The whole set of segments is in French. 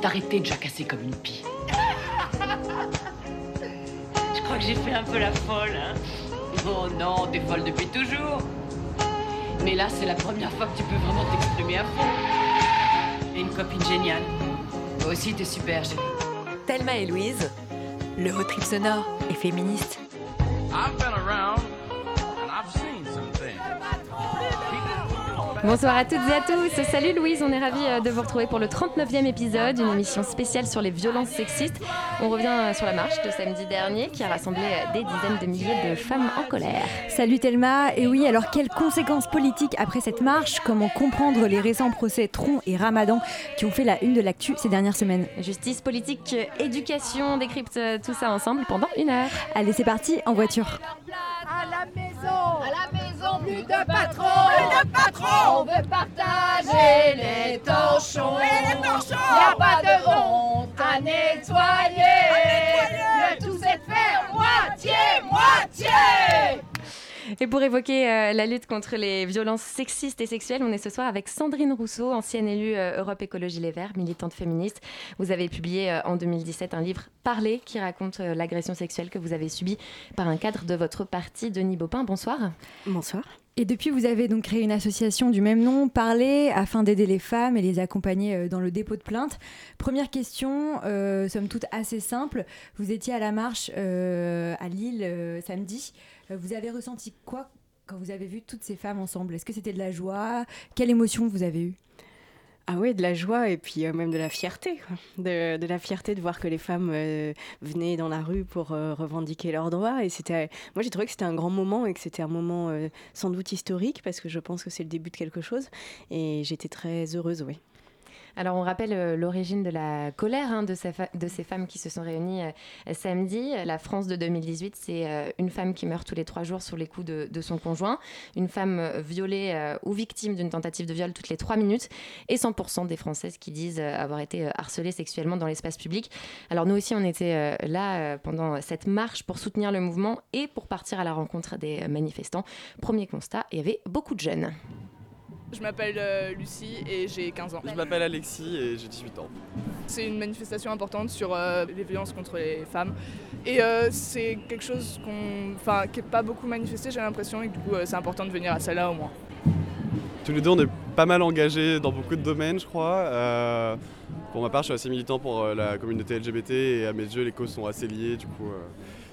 faut arrêter de jacasser comme une pie. Je crois que j'ai fait un peu la folle, hein. Oh non, t'es folle depuis toujours. Mais là, c'est la première fois que tu peux vraiment t'exprimer à fond. Et une copine géniale. Toi aussi, t'es super, chérie. Thelma et Louise, le road trip sonore et féministe. I've been Bonsoir à toutes et à tous. Salut Louise, on est ravis euh, de vous retrouver pour le 39e épisode, une émission spéciale sur les violences sexistes. On revient euh, sur la marche de samedi dernier qui a rassemblé euh, des dizaines de milliers de femmes en colère. Salut Thelma, et oui, alors quelles conséquences politiques après cette marche? Comment comprendre les récents procès Tron et Ramadan qui ont fait la une de l'actu ces dernières semaines? Justice, politique, éducation, on décrypte tout ça ensemble pendant une heure. Allez, c'est parti, en voiture. À la maison, à la maison, plus de patrons, plus de patrons. On veut partager les torchons, les torchons. Y a pas de honte à nettoyer. Le tout c'est de faire moitié, moitié. Et pour évoquer euh, la lutte contre les violences sexistes et sexuelles, on est ce soir avec Sandrine Rousseau, ancienne élue euh, Europe Écologie Les Verts, militante féministe. Vous avez publié euh, en 2017 un livre Parler qui raconte l'agression sexuelle que vous avez subie par un cadre de votre parti, Denis Baupin. Bonsoir. Bonsoir. Et depuis, vous avez donc créé une association du même nom, Parler, afin d'aider les femmes et les accompagner euh, dans le dépôt de plainte. Première question, euh, somme toute assez simple. Vous étiez à la marche euh, à Lille samedi. Vous avez ressenti quoi quand vous avez vu toutes ces femmes ensemble? Est-ce que c'était de la joie? Quelle émotion vous avez eue? Ah oui, de la joie et puis euh, même de la fierté. De, la fierté de voir que les femmes euh, venaient dans la rue pour euh, revendiquer leurs droits. Et c'était, moi j'ai trouvé que c'était un grand moment et que c'était un moment sans doute historique parce que je pense que c'est le début de quelque chose. Et j'étais très heureuse, oui. Alors on rappelle euh, l'origine de la colère hein, de, ces femmes qui se sont réunies euh, samedi. La France de 2018, c'est euh, une femme qui meurt tous les trois jours sur les coups de, son conjoint, une femme violée ou victime d'une tentative de viol toutes les trois minutes, et 100% des Françaises qui disent avoir été harcelées sexuellement dans l'espace public. Alors nous aussi, on était là pendant cette marche pour soutenir le mouvement et pour partir à la rencontre des manifestants. Premier constat, il y avait beaucoup de jeunes. Je m'appelle euh, Lucie et j'ai 15 ans. Je m'appelle Alexis et j'ai 18 ans. C'est une manifestation importante sur euh, les violences contre les femmes. Et euh, c'est quelque chose qu'on, enfin, qui n'est pas beaucoup manifesté, j'ai l'impression, et du coup, euh, c'est important de venir à celle-là au moins. Tous les deux, on est pas mal engagés dans beaucoup de domaines, je crois. Pour ma part, je suis assez militant pour la communauté LGBT et à mes yeux, les causes sont assez liées, du coup,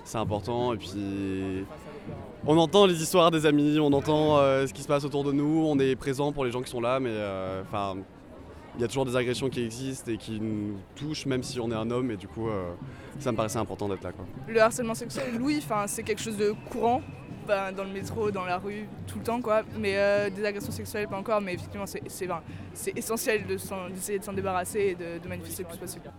c'est important. Et puis, on entend les histoires des amis, on entend euh, ce qui se passe autour de nous, on est présent pour les gens qui sont là, mais euh, enfin, il y a toujours des agressions qui existent et qui nous touchent, même si on est un homme, et du coup, euh, ça me paraissait important d'être là. Le harcèlement sexuel, oui, c'est quelque chose de courant. ben, dans le métro, dans la rue, tout le temps quoi. Mais des agressions sexuelles, pas encore. Mais effectivement, c'est essentiel de s'en- d'essayer de s'en débarrasser et de, de manifester le plus possible.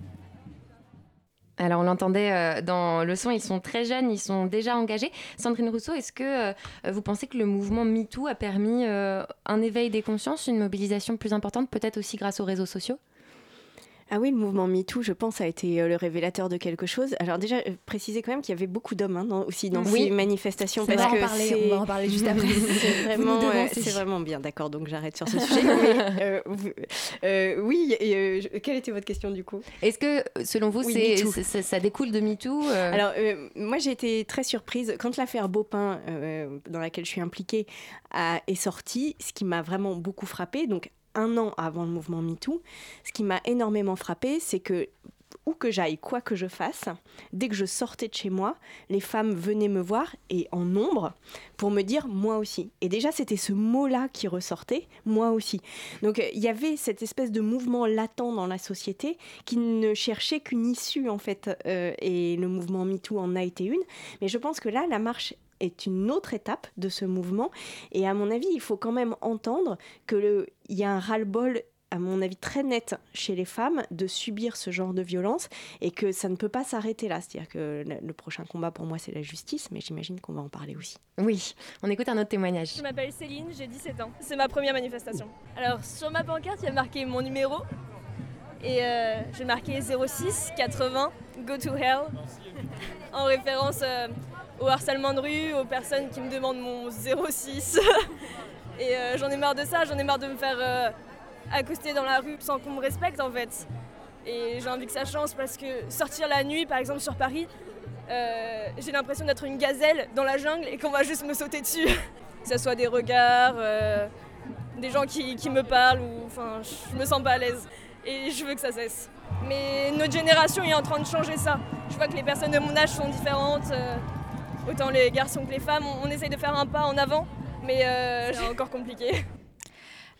Alors on l'entendait euh, dans le son, ils sont très jeunes, ils sont déjà engagés. Sandrine Rousseau, est-ce que euh, vous pensez que le mouvement MeToo a permis euh, un éveil des consciences, une mobilisation plus importante, peut-être aussi grâce aux réseaux sociaux? Ah oui, le mouvement MeToo, je pense, a été euh, le révélateur de quelque chose. Alors déjà, euh, préciser quand même qu'il y avait beaucoup d'hommes hein, dans- aussi dans Oui. ces manifestations. On parce va en que parler, on va en parler juste après. C'est vraiment, euh, c'est vraiment bien, d'accord, donc j'arrête sur ce sujet. mais, euh, vous- euh, oui, et, quelle était votre question du coup? Est-ce que, selon vous, Oui, c'est- ça, ça découle de MeToo Alors, moi, j'ai été très surprise quand l'affaire Beaupin, dans laquelle je suis impliquée, a- est sortie. Ce qui m'a vraiment beaucoup frappée, donc un an avant le mouvement MeToo, ce qui m'a énormément frappée, c'est que où que j'aille, quoi que je fasse, dès que je sortais de chez moi, les femmes venaient me voir et en nombre pour me dire moi aussi. Et déjà, c'était ce mot-là qui ressortait, moi aussi. Donc, euh, il y avait cette espèce de mouvement latent dans la société qui ne cherchait qu'une issue, en fait. euh, et le mouvement MeToo en a été une. Mais je pense que là, la marche est une autre étape de ce mouvement. Et à mon avis, il faut quand même entendre qu'il y a un ras-le-bol à mon avis très net chez les femmes de subir ce genre de violence et que ça ne peut pas s'arrêter là. C'est-à-dire que le le prochain combat pour moi c'est la justice, mais j'imagine qu'on va en parler aussi. Oui, on écoute un autre témoignage. Je m'appelle Céline, j'ai 17 ans. C'est ma première manifestation. Alors sur ma pancarte, il y a marqué mon numéro. Et euh, j'ai marqué 06 80 Go to Hell. En référence euh, au harcèlement de rue, aux personnes qui me demandent mon 06. Et euh, j'en ai marre de ça, j'en ai marre de me faire euh, accoster dans la rue sans qu'on me respecte en fait. Et j'ai envie que ça change parce que sortir la nuit, par exemple sur Paris, euh, j'ai l'impression d'être une gazelle dans la jungle et qu'on va juste me sauter dessus. que ce soit des regards, des gens qui, qui, me parlent, ou enfin, je me sens pas à l'aise. Et je veux que ça cesse. Mais notre génération est en train de changer ça. Je vois que les personnes de mon âge sont différentes. Autant les garçons que les femmes, on, on, essaye de faire un pas en avant, mais euh, c'est encore compliqué.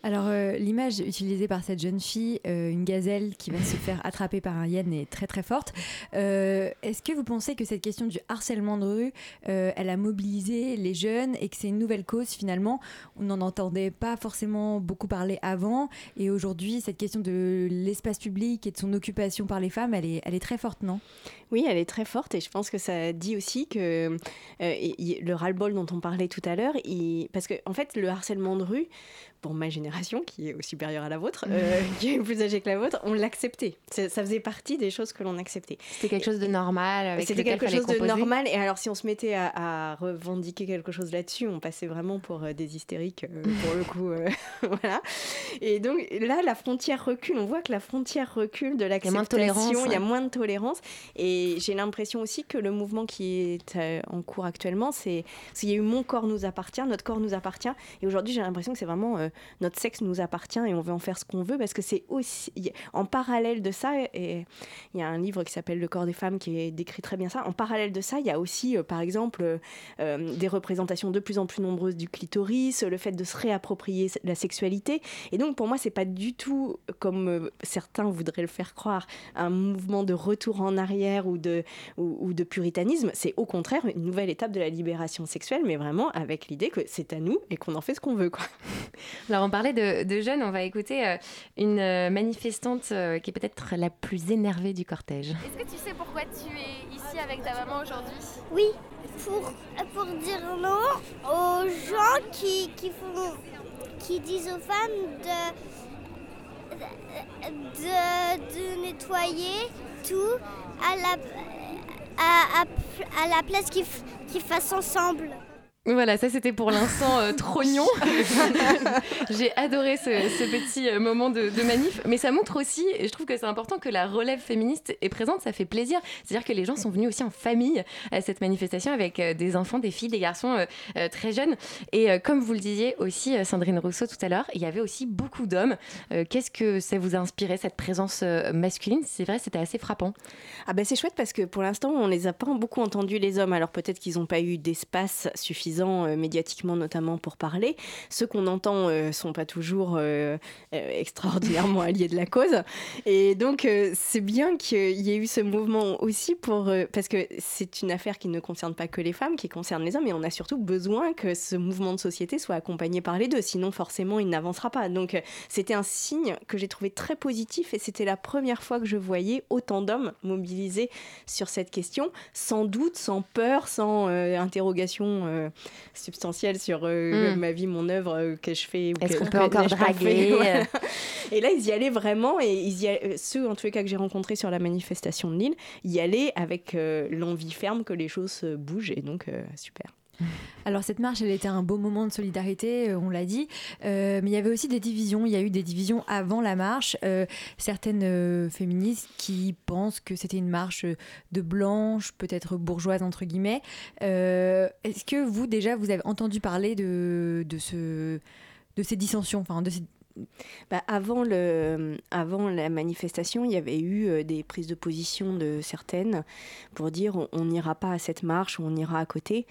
Alors, euh, l'image utilisée par cette jeune fille, euh, une gazelle qui va se faire attraper par un hyène, est très très forte. Euh, Est-ce que vous pensez que cette question du harcèlement de rue, elle a mobilisé les jeunes et que c'est une nouvelle cause finalement? On n'en entendait pas forcément beaucoup parler avant et aujourd'hui, cette question de l'espace public et de son occupation par les femmes, elle est, elle est très forte, non? Oui, elle est très forte et je pense que ça dit aussi que le ras-le-bol dont on parlait tout à l'heure, parce qu'en en fait, le harcèlement de rue, pour ma génération, qui est supérieure à la vôtre, euh, qui est plus âgée que la vôtre, on l'acceptait. Ça faisait partie des choses que l'on acceptait. C'était quelque chose de normal. C'était quelque chose de normal. Et alors, si on se mettait à, à revendiquer quelque chose là-dessus, on passait vraiment pour euh, des hystériques, euh, pour le coup. euh, voilà. Et donc, là, la frontière recule. On voit que la frontière recule de l'acceptation. Il y a moins de tolérance. Et j'ai l'impression aussi que le mouvement qui est euh, en cours actuellement, c'est. Il y a eu Mon corps nous appartient, notre corps nous appartient. Et aujourd'hui, j'ai l'impression que c'est vraiment euh, notre sexe nous appartient et on veut en faire ce qu'on veut parce que c'est aussi en parallèle de ça et il y a un livre qui s'appelle Le corps des femmes qui décrit très bien ça en parallèle de ça il y a aussi euh, par exemple des représentations de plus en plus nombreuses du clitoris le fait de se réapproprier la sexualité et donc pour moi c'est pas du tout comme certains voudraient le faire croire un mouvement de retour en arrière ou de ou, ou de puritanisme c'est au contraire une nouvelle étape de la libération sexuelle mais vraiment avec l'idée que c'est à nous et qu'on en fait ce qu'on veut quoi alors on parlait de, de, jeunes, on va écouter euh, une euh, manifestante euh, qui est peut-être la plus énervée du cortège. Est-ce que tu sais pourquoi tu es ici avec ta maman aujourd'hui? Oui, pour, pour dire non aux gens qui, qui, font, qui disent aux femmes de, de, nettoyer tout à la, place qu'ils qu fassent ensemble. Voilà, ça c'était pour l'instant euh, trognon. J'ai adoré ce, ce, petit euh, moment de, de, manif, mais ça montre aussi, et je trouve que c'est important que la relève féministe est présente, ça fait plaisir. C'est-à-dire que les gens sont venus aussi en famille à cette manifestation avec euh, des enfants, des filles, des garçons euh, très jeunes. Et comme vous le disiez aussi, Sandrine Rousseau tout à l'heure, il y avait aussi beaucoup d'hommes. Qu'est-ce que ça vous a inspiré, cette présence masculine? C'est vrai, c'était assez frappant. Ah ben c'est chouette parce que pour l'instant, on les a pas beaucoup entendus les hommes. Alors peut-être qu'ils n'ont pas eu d'espace suffisant euh, médiatiquement notamment pour parler. Ceux qu'on entend euh, sont pas toujours euh, extraordinairement alliés de la cause. Et donc c'est bien qu'il y ait eu ce mouvement aussi pour parce que c'est une affaire qui ne concerne pas que les femmes, qui concerne les hommes. Et on a surtout besoin que ce mouvement de société soit accompagné par les deux. Sinon forcément il n'avancera pas. Donc c'était un signe que j'ai trouvé très positif et c'était la première fois que je voyais autant d'hommes mobilisés sur cette question, sans doute, sans peur, sans interrogation substantielle sur euh, mm. ma vie, mon œuvre, euh, que je fais. Est-ce qu'on peut encore draguer. Et là, ils y allaient vraiment, et ils y allaient, ceux en tous les cas que j'ai rencontrés sur la manifestation de Lille, y allaient avec l'envie ferme que les choses bougent, et donc super. Alors cette marche, elle était un beau moment de solidarité, euh, on l'a dit, euh, mais il y avait aussi des divisions. Il y a eu des divisions avant la marche. Euh, certaines féministes qui pensent que c'était une marche de blanche, peut-être bourgeoise entre guillemets. Est-ce que vous déjà vous avez entendu parler de, de, ce, de ces dissensions, enfin de bah, avant, le, avant la manifestation, il y avait eu euh, des prises de position de certaines pour dire on n'ira pas à cette marche on ira à côté.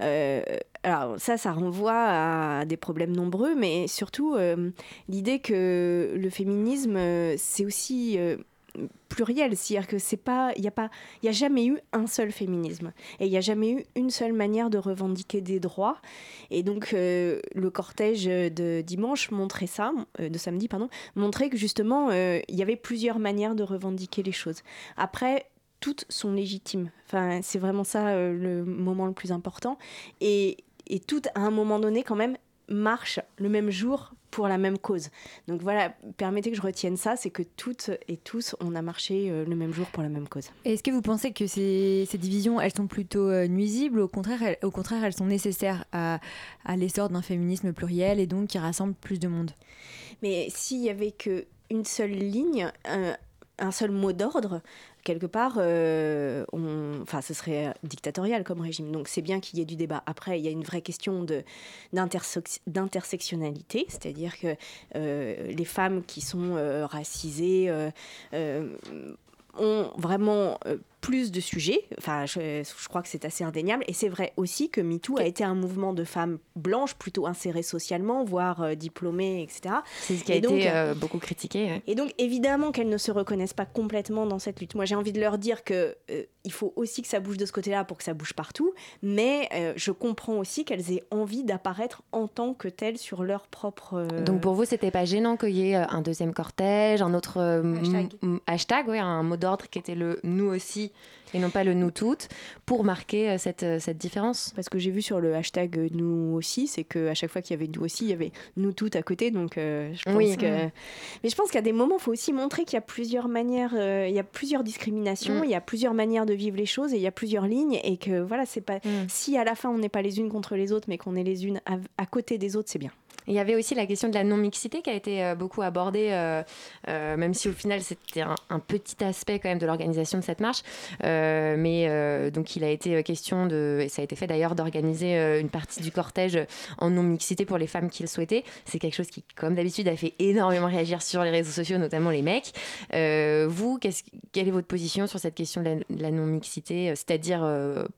Euh, alors ça, ça renvoie à des problèmes nombreux, mais surtout euh, l'idée que le féminisme, c'est aussi pluriel, c'est-à-dire que c'est pas, il y a pas, il a jamais eu un seul féminisme et il y a jamais eu une seule manière de revendiquer des droits. Et donc euh, le cortège de dimanche montrait ça, euh, de samedi pardon, montrait que justement euh, il y avait plusieurs manières de revendiquer les choses. Après toutes sont légitimes. Enfin, c'est vraiment ça le moment le plus important. Et, et toutes, à un moment donné, quand même, marchent le même jour pour la même cause. Donc voilà, permettez que je retienne ça, c'est que toutes et tous, on a marché euh, le même jour pour la même cause. Est-ce que vous pensez que ces, ces divisions, elles sont plutôt euh, nuisibles? Au contraire, elles, au contraire, elles sont nécessaires à, à l'essor d'un féminisme pluriel et donc qui rassemble plus de monde? Mais s'il y avait que une seule ligne, euh, un seul mot d'ordre, quelque part, euh, enfin, ce serait dictatorial comme régime. Donc c'est bien qu'il y ait du débat. Après, il y a une vraie question d'intersectionnalité, c'est-à-dire que euh, les femmes qui sont euh, racisées ont vraiment plus de sujets. Enfin, je, je crois que c'est assez indéniable. Et c'est vrai aussi que MeToo a été un mouvement de femmes blanches, plutôt insérées socialement, voire euh, diplômées, etc. C'est ce qui a donc, été euh, beaucoup critiqué. ouais. Et donc, évidemment qu'elles ne se reconnaissent pas complètement dans cette lutte. Moi, j'ai envie de leur dire que euh, il faut aussi que ça bouge de ce côté-là pour que ça bouge partout. Mais euh, je comprends aussi qu'elles aient envie d'apparaître en tant que telles sur leur propre. euh, Donc pour vous, c'était pas gênant qu'il y ait euh, un deuxième cortège, un autre euh, Hashtag. hashtag, ouais, un mot d'ordre qui était le nous aussi et non pas le nous toutes, pour marquer euh, cette, euh, cette différence Parce que j'ai vu sur le hashtag euh, nous aussi, c'est qu'à chaque fois qu'il y avait nous aussi, il y avait nous toutes à côté. Donc euh, je pense Oui. que. Mm. Mais je pense qu'à des moments, il faut aussi montrer qu'il y a plusieurs manières, euh, il y a plusieurs discriminations, Mm. il y a plusieurs manières de vivre les choses et il y a plusieurs lignes. Et que voilà, c'est pas. Mm. Si à la fin on n'est pas les unes contre les autres, mais qu'on est les unes à, à côté des autres, c'est bien. Il y avait aussi la question de la non-mixité qui a été euh, beaucoup abordée, euh, euh, même si au final c'était un, petit aspect quand même de l'organisation de cette marche. Mais donc il a été question de, et ça a été fait d'ailleurs, d'organiser une partie du cortège en non-mixité pour les femmes qui le souhaitaient. C'est quelque chose qui, comme d'habitude, a fait énormément réagir sur les réseaux sociaux, notamment les mecs. Vous, quelle est votre position sur cette question de la, non-mixité C'est-à-dire,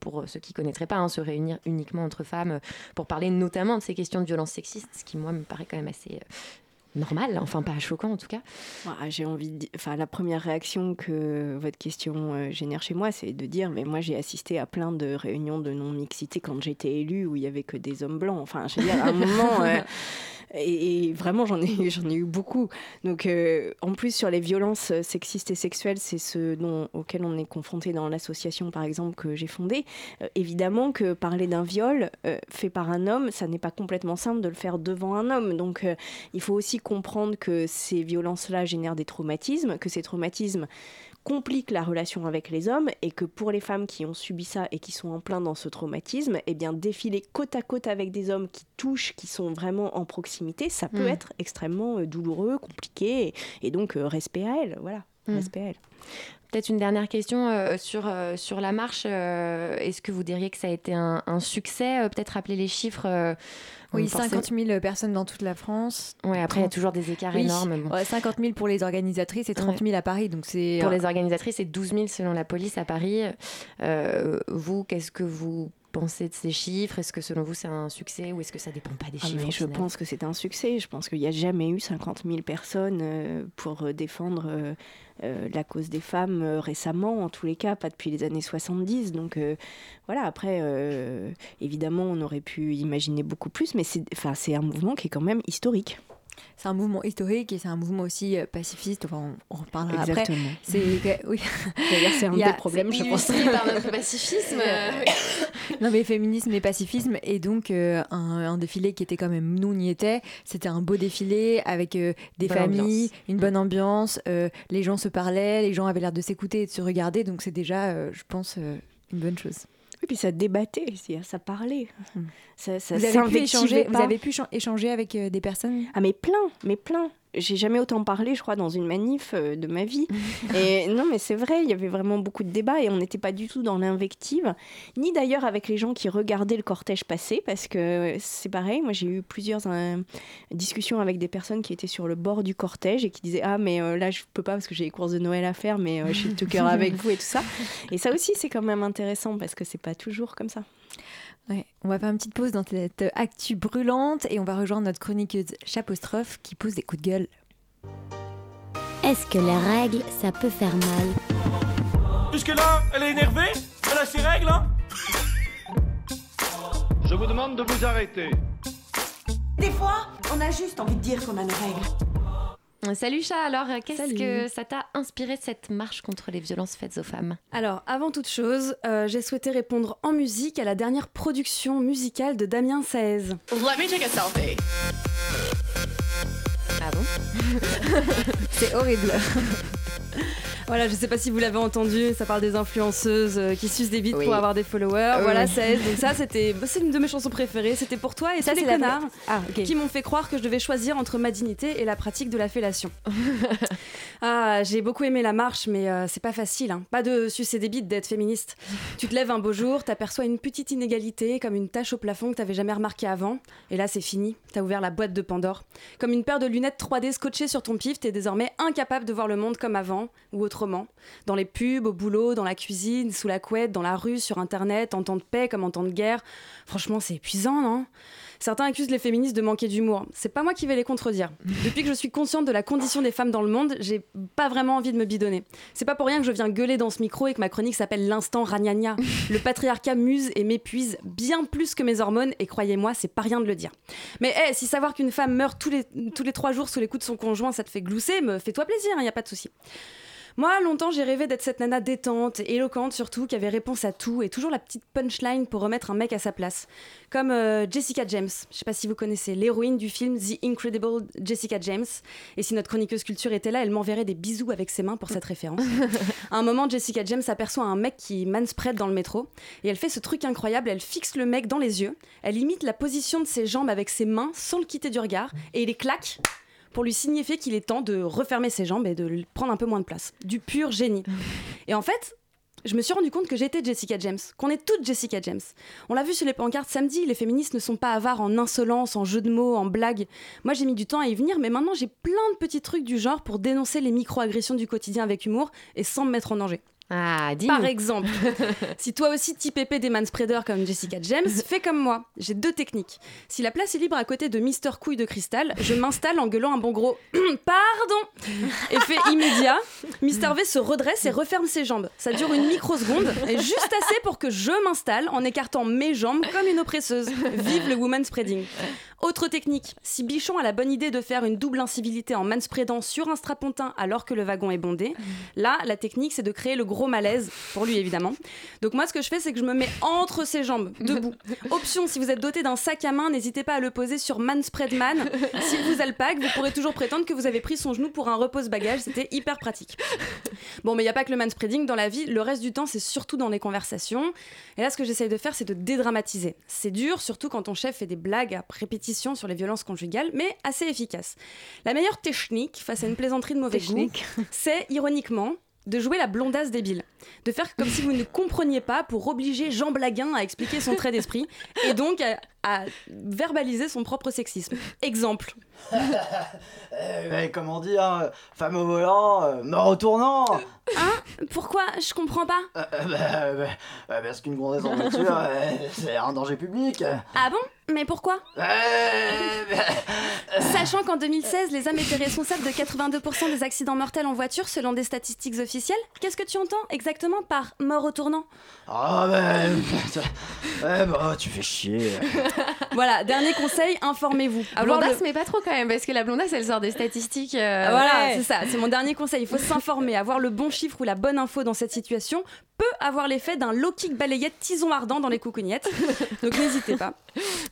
pour ceux qui ne connaîtraient pas, hein, se réunir uniquement entre femmes pour parler notamment de ces questions de violence sexiste, ce qui, moi, me paraît quand même assez euh, normal, enfin pas choquant en tout cas. Voilà, j'ai envie de enfin la première réaction que votre question euh, génère chez moi, c'est de dire, mais moi j'ai assisté à plein de réunions de non mixité quand j'étais élue où il y avait que des hommes blancs. Enfin, je veux dire, à un moment. euh, et, vraiment, j'en ai, eu beaucoup. Donc, euh, en plus, sur les violences euh, sexistes et sexuelles, c'est ce dont, auquel on est confronté dans l'association, par exemple, que j'ai fondée. Euh, évidemment que parler d'un viol fait par un homme, ça n'est pas complètement simple de le faire devant un homme. Donc, il faut aussi comprendre que ces violences-là génèrent des traumatismes, que ces traumatismes compliquent la relation avec les hommes et que pour les femmes qui ont subi ça et qui sont en plein dans ce traumatisme, eh bien défiler côte à côte avec des hommes qui touchent, qui sont vraiment en proximité, ça peut Mm. être extrêmement euh, douloureux, compliqué et, et donc euh, respect à elle, voilà, Mm. respect à elle. Peut-être une dernière question euh, sur, euh, sur la marche. Est-ce que vous diriez que ça a été un, un succès Peut-être rappeler les chiffres. Euh, Oui, forcément- 50 000 personnes dans toute la France. Ouais, après, il y a 30 toujours des écarts Oui. énormes. Ouais, 50 000 pour les organisatrices et 30 000 à Paris. Donc c'est Pour les organisatrices, c'est 12 000 selon la police à Paris. Euh, vous, qu'est-ce que vous pensez de ces chiffres? Est-ce que selon vous, c'est un succès ou est-ce que ça dépend pas des Ah, chiffres mais je pense que c'est un succès. Je pense qu'il n'y a jamais eu 50 000 personnes euh, pour euh, défendre euh, la cause des femmes récemment, en tous les cas, pas depuis les années 70. Donc voilà, après, évidemment, on aurait pu imaginer beaucoup plus, mais c'est un mouvement qui est quand même historique. C'est un mouvement historique et c'est un mouvement aussi euh, pacifiste. Enfin, on, on reparlera après. C'est oui. C'est un Il y a- des problèmes, je pense. par notre pacifisme. euh, non mais féminisme et pacifisme et donc euh, un, un défilé qui était quand même nous on y était c'était un beau défilé avec euh, des Bonne familles ambiance. une bonne ambiance euh, les gens se parlaient les gens avaient l'air de s'écouter et de se regarder donc c'est déjà euh, je pense euh, une bonne chose Et puis ça débattait, ça parlait. Ça, ça vous avez pu échanger vous avez pu chan- échanger avec euh, des personnes? Ah mais plein, mais plein. J'ai jamais autant parlé, je crois, dans une manif euh, de ma vie. et non, mais c'est vrai, il y avait vraiment beaucoup de débats et on n'était pas du tout dans l'invective, ni d'ailleurs avec les gens qui regardaient le cortège passer, parce que c'est pareil. Moi, j'ai eu plusieurs euh, discussions avec des personnes qui étaient sur le bord du cortège et qui disaient ah mais euh, là je peux pas parce que j'ai les courses de Noël à faire, mais je suis de tout cœur avec vous et tout ça. Et ça aussi, c'est quand même intéressant parce que c'est pas toujours comme ça. Ouais, on va faire une petite pause dans cette actu brûlante et on va rejoindre notre chroniqueuse Chapostrophe qui pose des coups de gueule. Est-ce que les règles, ça peut faire mal Jusque-là, elle est énervée Elle a ses règles, hein Je vous demande de vous arrêter. Des fois, on a juste envie de dire qu'on a nos règles. Salut chat, alors euh, qu'est-ce Salut. que ça t'a inspiré cette marche contre les violences faites aux femmes? Alors, avant toute chose, euh, j'ai souhaité répondre en musique à la dernière production musicale de Damien Saez. Let me take a selfie. Ah bon? C'est horrible. Voilà, je sais pas si vous l'avez entendu, ça parle des influenceuses euh, qui sucent des bites Oui. pour avoir des followers. Oui. Voilà, Saez. Donc ça, c'était, bah, c'est une de mes chansons préférées. C'était pour toi et Ça, les c'est la- connards Ah, qui m'ont fait croire que je devais choisir entre ma dignité et la pratique de la fellation. ah, j'ai beaucoup aimé la marche, mais euh, c'est pas facile. hein. Pas de sucer des bites d'être féministe. Tu te lèves un beau jour, t'aperçois une petite inégalité, comme une tache au plafond que t'avais jamais remarqué avant. Et là, c'est fini. T'as ouvert la boîte de Pandore. Comme une paire de lunettes 3D scotchées sur ton pif, t'es désormais incapable de voir le monde comme avant ou autrement. Dans les pubs, au boulot, dans la cuisine, sous la couette, dans la rue, sur internet, en temps de paix comme en temps de guerre. Franchement, c'est épuisant, non? Certains accusent les féministes de manquer d'humour. C'est pas moi qui vais les contredire. Depuis que je suis consciente de la condition des femmes dans le monde, j'ai pas vraiment envie de me bidonner. C'est pas pour rien que je viens gueuler dans ce micro et que ma chronique s'appelle l'instant ragnagna. Le patriarcat muse et m'épuise bien plus que mes hormones et croyez-moi, c'est pas rien de le dire. Mais hey, si savoir qu'une femme meurt tous les, tous les trois jours sous les coups de son conjoint, ça te fait glousser, me fais-toi plaisir, il y a pas de souci. Moi, longtemps, j'ai rêvé d'être cette nana détente, éloquente surtout, qui avait réponse à tout et toujours la petite punchline pour remettre un mec à sa place. Comme euh, Jessica James. Je sais pas si vous connaissez l'héroïne du film The Incredible Jessica James. Et si notre chroniqueuse culture était là, elle m'enverrait des bisous avec ses mains pour cette référence. à un moment, Jessica James aperçoit un mec qui manspread dans le métro et elle fait ce truc incroyable. Elle fixe le mec dans les yeux, elle imite la position de ses jambes avec ses mains sans le quitter du regard et il les claque pour lui signifier qu'il est temps de refermer ses jambes et de prendre un peu moins de place. Du pur génie. Et en fait, je me suis rendu compte que j'étais Jessica James, qu'on est toutes Jessica James. On l'a vu sur les pancartes samedi, les féministes ne sont pas avares en insolence, en jeu de mots, en blagues. Moi j'ai mis du temps à y venir, mais maintenant j'ai plein de petits trucs du genre pour dénoncer les micro-agressions du quotidien avec humour et sans me mettre en danger. Ah, dis Par exemple, si toi aussi t'y épais des manspreaders comme Jessica James, fais comme moi. J'ai deux techniques. Si la place est libre à côté de Mister Couille de Cristal, je m'installe en gueulant un bon gros Pardon Effet immédiat, Mister V se redresse et referme ses jambes. Ça dure une microseconde et juste assez pour que je m'installe en écartant mes jambes comme une oppresseuse. Vive le woman spreading. Autre technique, si Bichon a la bonne idée de faire une double incivilité en manspreadant sur un strapontin alors que le wagon est bondé, là, la technique, c'est de créer le gros malaise, pour lui évidemment. Donc moi, ce que je fais, c'est que je me mets entre ses jambes, debout. Option, si vous êtes doté d'un sac à main, n'hésitez pas à le poser sur Manspreadman. S'il vous alpague, vous pourrez toujours prétendre que vous avez pris son genou pour un repose-bagage, c'était hyper pratique. Bon, mais il n'y a pas que le manspreading dans la vie, le reste du temps, c'est surtout dans les conversations. Et là, ce que j'essaye de faire, c'est de dédramatiser. C'est dur, surtout quand ton chef fait des blagues à répétition sur les violences conjugales, mais assez efficace. La meilleure technique face à une plaisanterie de mauvais goût, Technique. c'est ironiquement de jouer la blondasse débile. De faire comme si vous ne compreniez pas pour obliger Jean Blaguin à expliquer son trait d'esprit et donc à, à verbaliser son propre sexisme. Exemple. Eh, mais comment dire, femme au volant, euh, mort au tournant Hein? Pourquoi? Je comprends pas. Euh, euh, bah, bah, bah, Parce qu'une grossesse en voiture, euh, c'est un danger public. Ah bon? Mais pourquoi? Euh, Sachant qu'en 2016, les hommes étaient responsables de 82% des accidents mortels en voiture selon des statistiques officielles, qu'est-ce que tu entends exactement par mort au tournant? Ah bah, ouais, bah, tu fais chier. Voilà, dernier conseil, informez-vous. Avoir Blondasse, le- mais pas trop quand même, parce que la blondasse, elle sort des statistiques. euh, voilà, ouais. c'est ça, c'est mon dernier conseil. Il faut s'informer, avoir le bon chiffre ou la bonne info dans cette situation peut avoir l'effet d'un low kick balayette tison ardent dans les coucougnettes. Donc n'hésitez pas.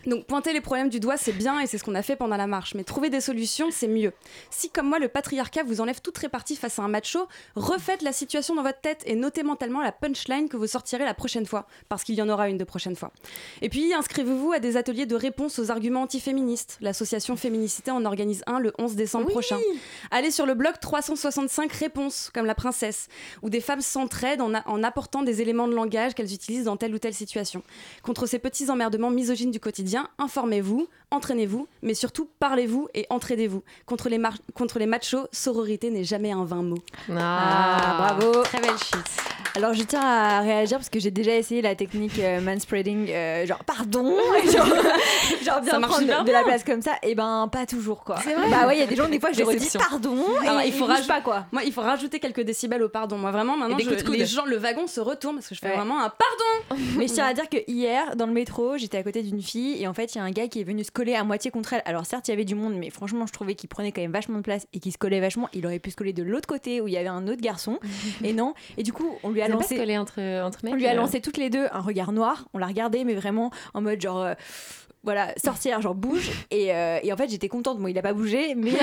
Donc pointer les problèmes du doigt, c'est bien et c'est ce qu'on a fait pendant la marche. Mais trouver des solutions, c'est mieux. Si, comme moi, le patriarcat vous enlève toute répartie face à un macho, refaites la situation dans votre tête et notez mentalement la punchline que vous sortirez la prochaine fois, parce qu'il y en aura une de prochaine fois. Et puis, inscrivez-vous à des ateliers de réponse aux arguments antiféministes. L'association Féminicité en organise un le 11 décembre prochain. Allez sur le blog 365 réponses, comme la princesse, où des femmes s'entraident en, apportant des éléments de langage qu'elles utilisent dans telle ou telle situation. Contre ces petits emmerdements misogynes du quotidien, informez-vous, entraînez-vous, mais surtout parlez-vous et entraidez-vous. Contre les, contre les machos, sororité n'est jamais un vain mot. Ah, bravo. Très belle chute. Alors je tiens à réagir parce que j'ai déjà essayé la technique euh, manspreading, euh, genre pardon, genre, genre bien prendre de la place comme ça, et ben pas toujours quoi. C'est vrai Bah ouais, il y a des gens des fois je leur dis Déception. pardon et Alors, il faut raj- pas quoi. Moi, il faut rajouter quelques décibels au pardon. Moi, vraiment, maintenant, je- coups les gens, le wagon se retourne parce que je fais Ouais. vraiment un pardon. Mais je tiens à dire que hier, dans le métro, j'étais à côté d'une fille et en fait, il y a un gars qui est venu se coller à moitié contre elle. Alors certes, il y avait du monde, mais franchement, je trouvais qu'il prenait quand même vachement de place et qu'il se collait vachement. Il aurait pu se coller de l'autre côté où il y avait un autre garçon. et non. Et du coup, on lui a lancé. se coller entre, entre mecs. On lui a euh. lancé toutes les deux un regard noir. On l'a regardé, mais vraiment en mode genre. Voilà, sorcière, genre bouge. Et, euh, et en fait, j'étais contente. Bon, il a pas bougé, mais.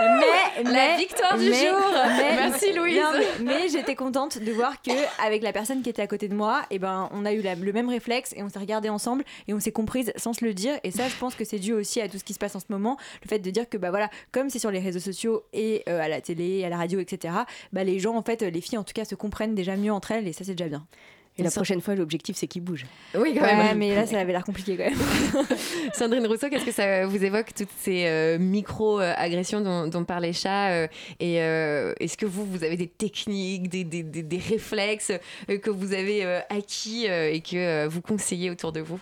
mais, La mais- victoire du mais- jour. mais- Merci, Louise. Non, mais j'étais contente de voir que avec la personne qui était à côté de moi, et ben, on a eu la- le même réflexe et on s'est regardé ensemble et on s'est comprise sans se le dire. Et ça, je pense que c'est dû aussi à tout ce qui se passe en ce moment. Le fait de dire que, bah voilà, comme c'est sur les réseaux sociaux et euh, à la télé, à la radio, etc., bah les gens, en fait, les filles en tout cas, se comprennent déjà mieux entre elles et ça, c'est déjà bien. Et la prochaine fois, l'objectif, c'est qu'il bouge. Oui, quand Ouais, même. mais là, ça avait l'air compliqué quand même. Sandrine Rousseau, qu'est-ce que ça vous évoque, toutes ces euh, micro-agressions dont, dont parlait Chat euh, Et euh, est-ce que vous, vous avez des techniques, des, des- des- des réflexes euh, que vous avez euh, acquis euh, et que euh, vous conseillez autour de vous?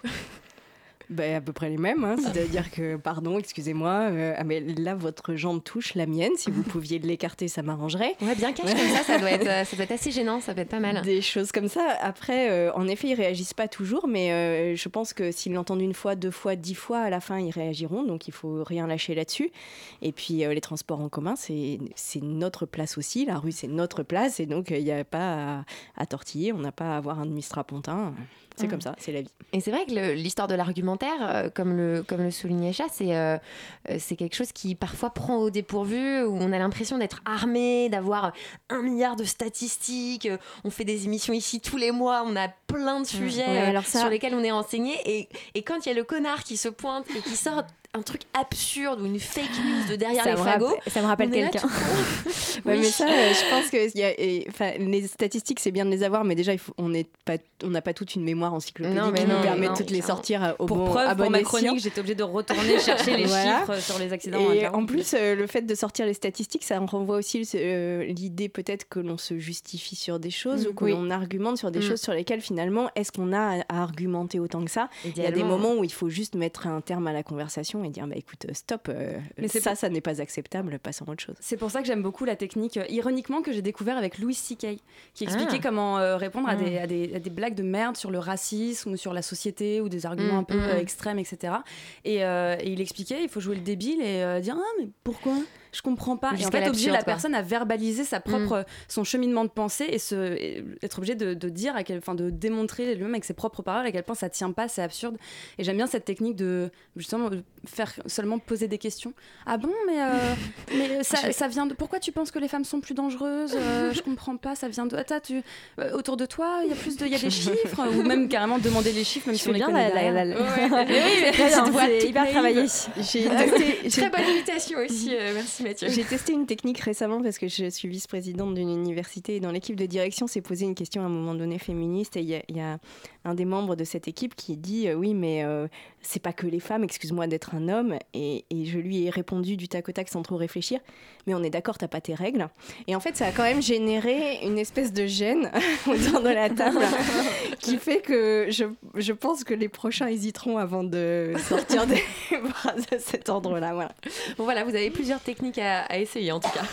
Ben, à peu près les mêmes, hein. c'est-à-dire que, pardon, excusez-moi, euh, ah, mais là, votre jambe touche la mienne, si vous pouviez l'écarter, ça m'arrangerait. Ouais, bien cache comme ça, ça doit, être, euh, ça doit être assez gênant, ça peut être pas mal. Des choses comme ça. Après, euh, en effet, ils réagissent pas toujours, mais euh, je pense que s'ils l'entendent une fois, deux fois, dix fois, à la fin, ils réagiront, donc il faut rien lâcher là-dessus. Et puis, les transports en commun, c'est c'est notre place aussi, la rue, c'est notre place, et donc il n'y a pas à, à tortiller, on n'a pas à avoir un demi-strapontin. C'est Mm. comme ça, c'est la vie. Et c'est vrai que l'histoire de l'argumentaire, euh, comme le, comme le soulignait Chat, c'est euh, euh, c'est quelque chose qui parfois prend au dépourvu, où on a l'impression d'être armé, d'avoir un milliard de statistiques. On fait des émissions ici tous les mois, on a plein de sujets Ouais, alors ça- sur lesquels on est renseigné. Et, et quand il y a le connard qui se pointe et qui sort un truc absurde ou une fake news de derrière Ça les fagots, ça me rappelle quelqu'un. Ouais, Oui. mais ça, euh, je pense que y a, et, enfin, les statistiques, c'est bien de les avoir, mais déjà, il faut, on n'est pas, on n'a pas toute une mémoire encyclopédique Non, mais qui non, nous permet non, de toutes les sortir euh, au Pour bon, preuve, à pour ma chronique, j'étais obligée de retourner chercher les Voilà. chiffres sur les accidents. Et en plus, euh, le fait de sortir les statistiques, ça en renvoie aussi euh, l'idée peut-être que l'on se justifie sur des choses Mm, ou que oui. l'on argumente sur des Mm. choses sur lesquelles finalement, est-ce qu'on a à, à argumenter autant que ça? Il y a des moments où il faut juste mettre un terme à la conversation et dire bah écoute, euh, stop, euh, Mais c'est ça, pour- ça n'est pas acceptable, passons à autre chose. C'est pour ça que j'aime beaucoup la technique, euh, ironiquement, que j'ai découvert avec Louis C.K., qui expliquait Ah. comment euh, répondre à, des, à, des, à des blagues de merde sur le racisme ou sur la société ou des arguments Mm, un peu mm, mm. extrêmes, etc. Et, et il expliquait, il faut jouer le débile et dire Ah, mais pourquoi? Je comprends pas. Et en fait, obliger la personne à verbaliser sa propre, Mm. euh, son cheminement de pensée et, se, et être obligé de, de dire, à quel, enfin, de démontrer lui-même avec ses propres paroles à quel point ça tient pas, c'est absurde. Et j'aime bien cette technique de justement faire seulement poser des questions. Ah bon, mais, euh, mais ça, ça vient de. Pourquoi tu penses que les femmes sont plus dangereuses Euh, Je comprends pas, ça vient de. Attends, tu... euh, autour de toi, il y a plus de. Il y a des chiffres Ou même carrément demander les chiffres, même Je si on les bien connaît la- la- la- oui, c'est hyper travaillé. J'ai Ah, testé- Très bonne imitation aussi, euh, merci Mathieu. J'ai testé une technique récemment parce que je suis vice-présidente d'une université et dans l'équipe de direction s'est posé une question à un moment donné féministe et il y, a- il y a un des membres de cette équipe qui dit euh, oui mais euh, c'est pas que les femmes, excuse-moi d'être un homme et, et je lui ai répondu du tac au tac sans trop réfléchir mais on est d'accord t'as pas tes règles et en fait ça a quand même généré une espèce de gêne autour de la table qui fait que je, je pense que les prochains hésiteront avant de sortir des phrases de cet ordre-là voilà. Bon voilà, vous avez plusieurs techniques à, essayer en tout cas.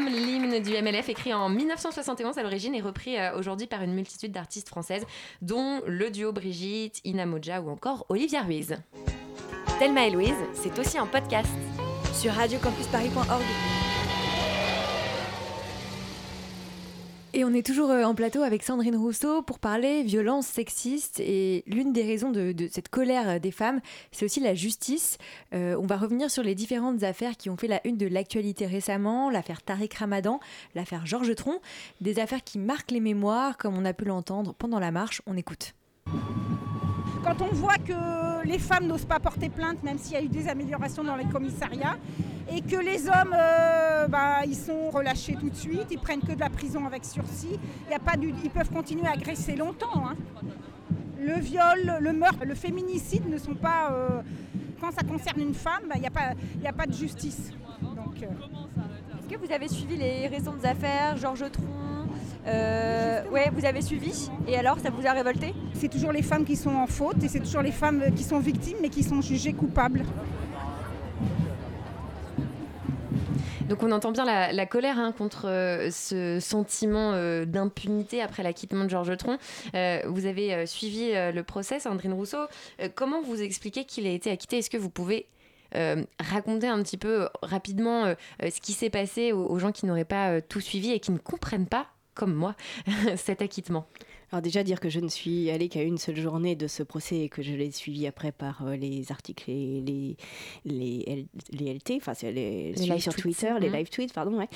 L'hymne du MLF écrit en 1971 à l'origine et repris euh, aujourd'hui par une multitude d'artistes françaises, dont le duo Brigitte, Ina Moja ou encore Olivia Ruiz. Thelma et Louise, c'est aussi en podcast. Sur radiocampusparis.org. Et on est toujours euh, en plateau avec Sandrine Rousseau pour parler violence sexiste. Et l'une des raisons de, cette colère euh, des femmes, c'est aussi la justice. Euh, on va revenir sur les différentes affaires qui ont fait la une de l'actualité récemment. L'affaire Tariq Ramadan, l'affaire Georges Tron. Des affaires qui marquent les mémoires, comme on a pu l'entendre pendant la marche. On écoute. Quand on voit que les femmes n'osent pas porter plainte, même s'il y a eu des améliorations dans les commissariats, et que les hommes, euh, bah, ils sont relâchés tout de suite, ils prennent que de la prison avec sursis, y a pas ils peuvent continuer à agresser longtemps. hein. Le viol, le meurtre, le féminicide ne sont pas... euh, quand ça concerne une femme, bah, il n'y a, pas- a pas de justice. Euh, Est-ce que vous avez suivi les récentes affaires, Georges Tron euh, Ouais, vous avez suivi. Et alors, ça vous a révolté? C'est toujours les femmes qui sont en faute et c'est toujours les femmes qui sont victimes mais qui sont jugées coupables. Donc on entend bien la, la colère hein, contre euh, ce sentiment euh, d'impunité après l'acquittement de Georges Tron. Euh, vous avez euh, suivi euh, le procès, Sandrine Rousseau. Euh, comment vous expliquez qu'il a été acquitté? Est-ce que vous pouvez euh, raconter un petit peu rapidement ce qui s'est passé aux, aux gens qui n'auraient pas euh, tout suivi et qui ne comprennent pas, comme moi, cet acquittement Alors déjà dire que je ne suis allée qu'à une seule journée de ce procès et que je l'ai suivi après par euh, les articles et les, les, les LT, enfin c'est les, live sur tweets. Twitter, les Mhm. live tweets, pardon, ouais.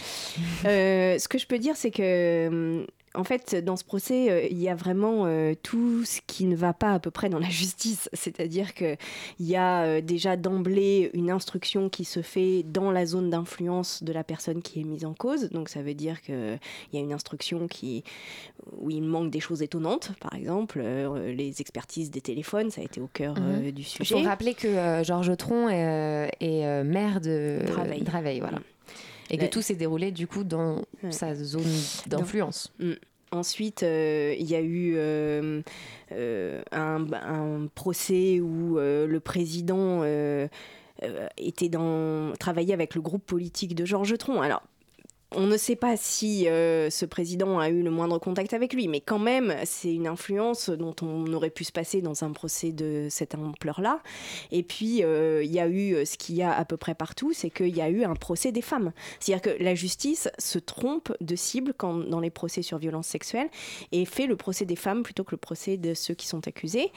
Euh, ce que je peux dire c'est que hum, en fait, dans ce procès, euh, il y a vraiment euh, tout ce qui ne va pas à peu près dans la justice. C'est-à-dire qu'il y a euh, déjà d'emblée une instruction qui se fait dans la zone d'influence de la personne qui est mise en cause. Donc ça veut dire qu'il y a une instruction qui, où il manque des choses étonnantes. Par exemple, les expertises des téléphones, ça a été au cœur Mhm. du Il sujet. faut rappeler que Georges Tron est, est, maire de Draveil. voilà. Et que La- tout s'est déroulé du coup dans sa zone d'influence. Mm. Ensuite, euh, il y a eu euh, euh, un, un procès où le président était dans, travaillait avec le groupe politique de Georges Tron. Alors, on ne sait pas si euh, ce président a eu le moindre contact avec lui, mais quand même, c'est une influence dont on aurait pu se passer dans un procès de cette ampleur-là. Et puis, euh, il y a eu euh, ce qu'il y a à peu près partout, c'est qu'il y a eu un procès des femmes. C'est-à-dire que la justice se trompe de cible dans les procès sur violence sexuelle et fait le procès des femmes plutôt que le procès de ceux qui sont accusés.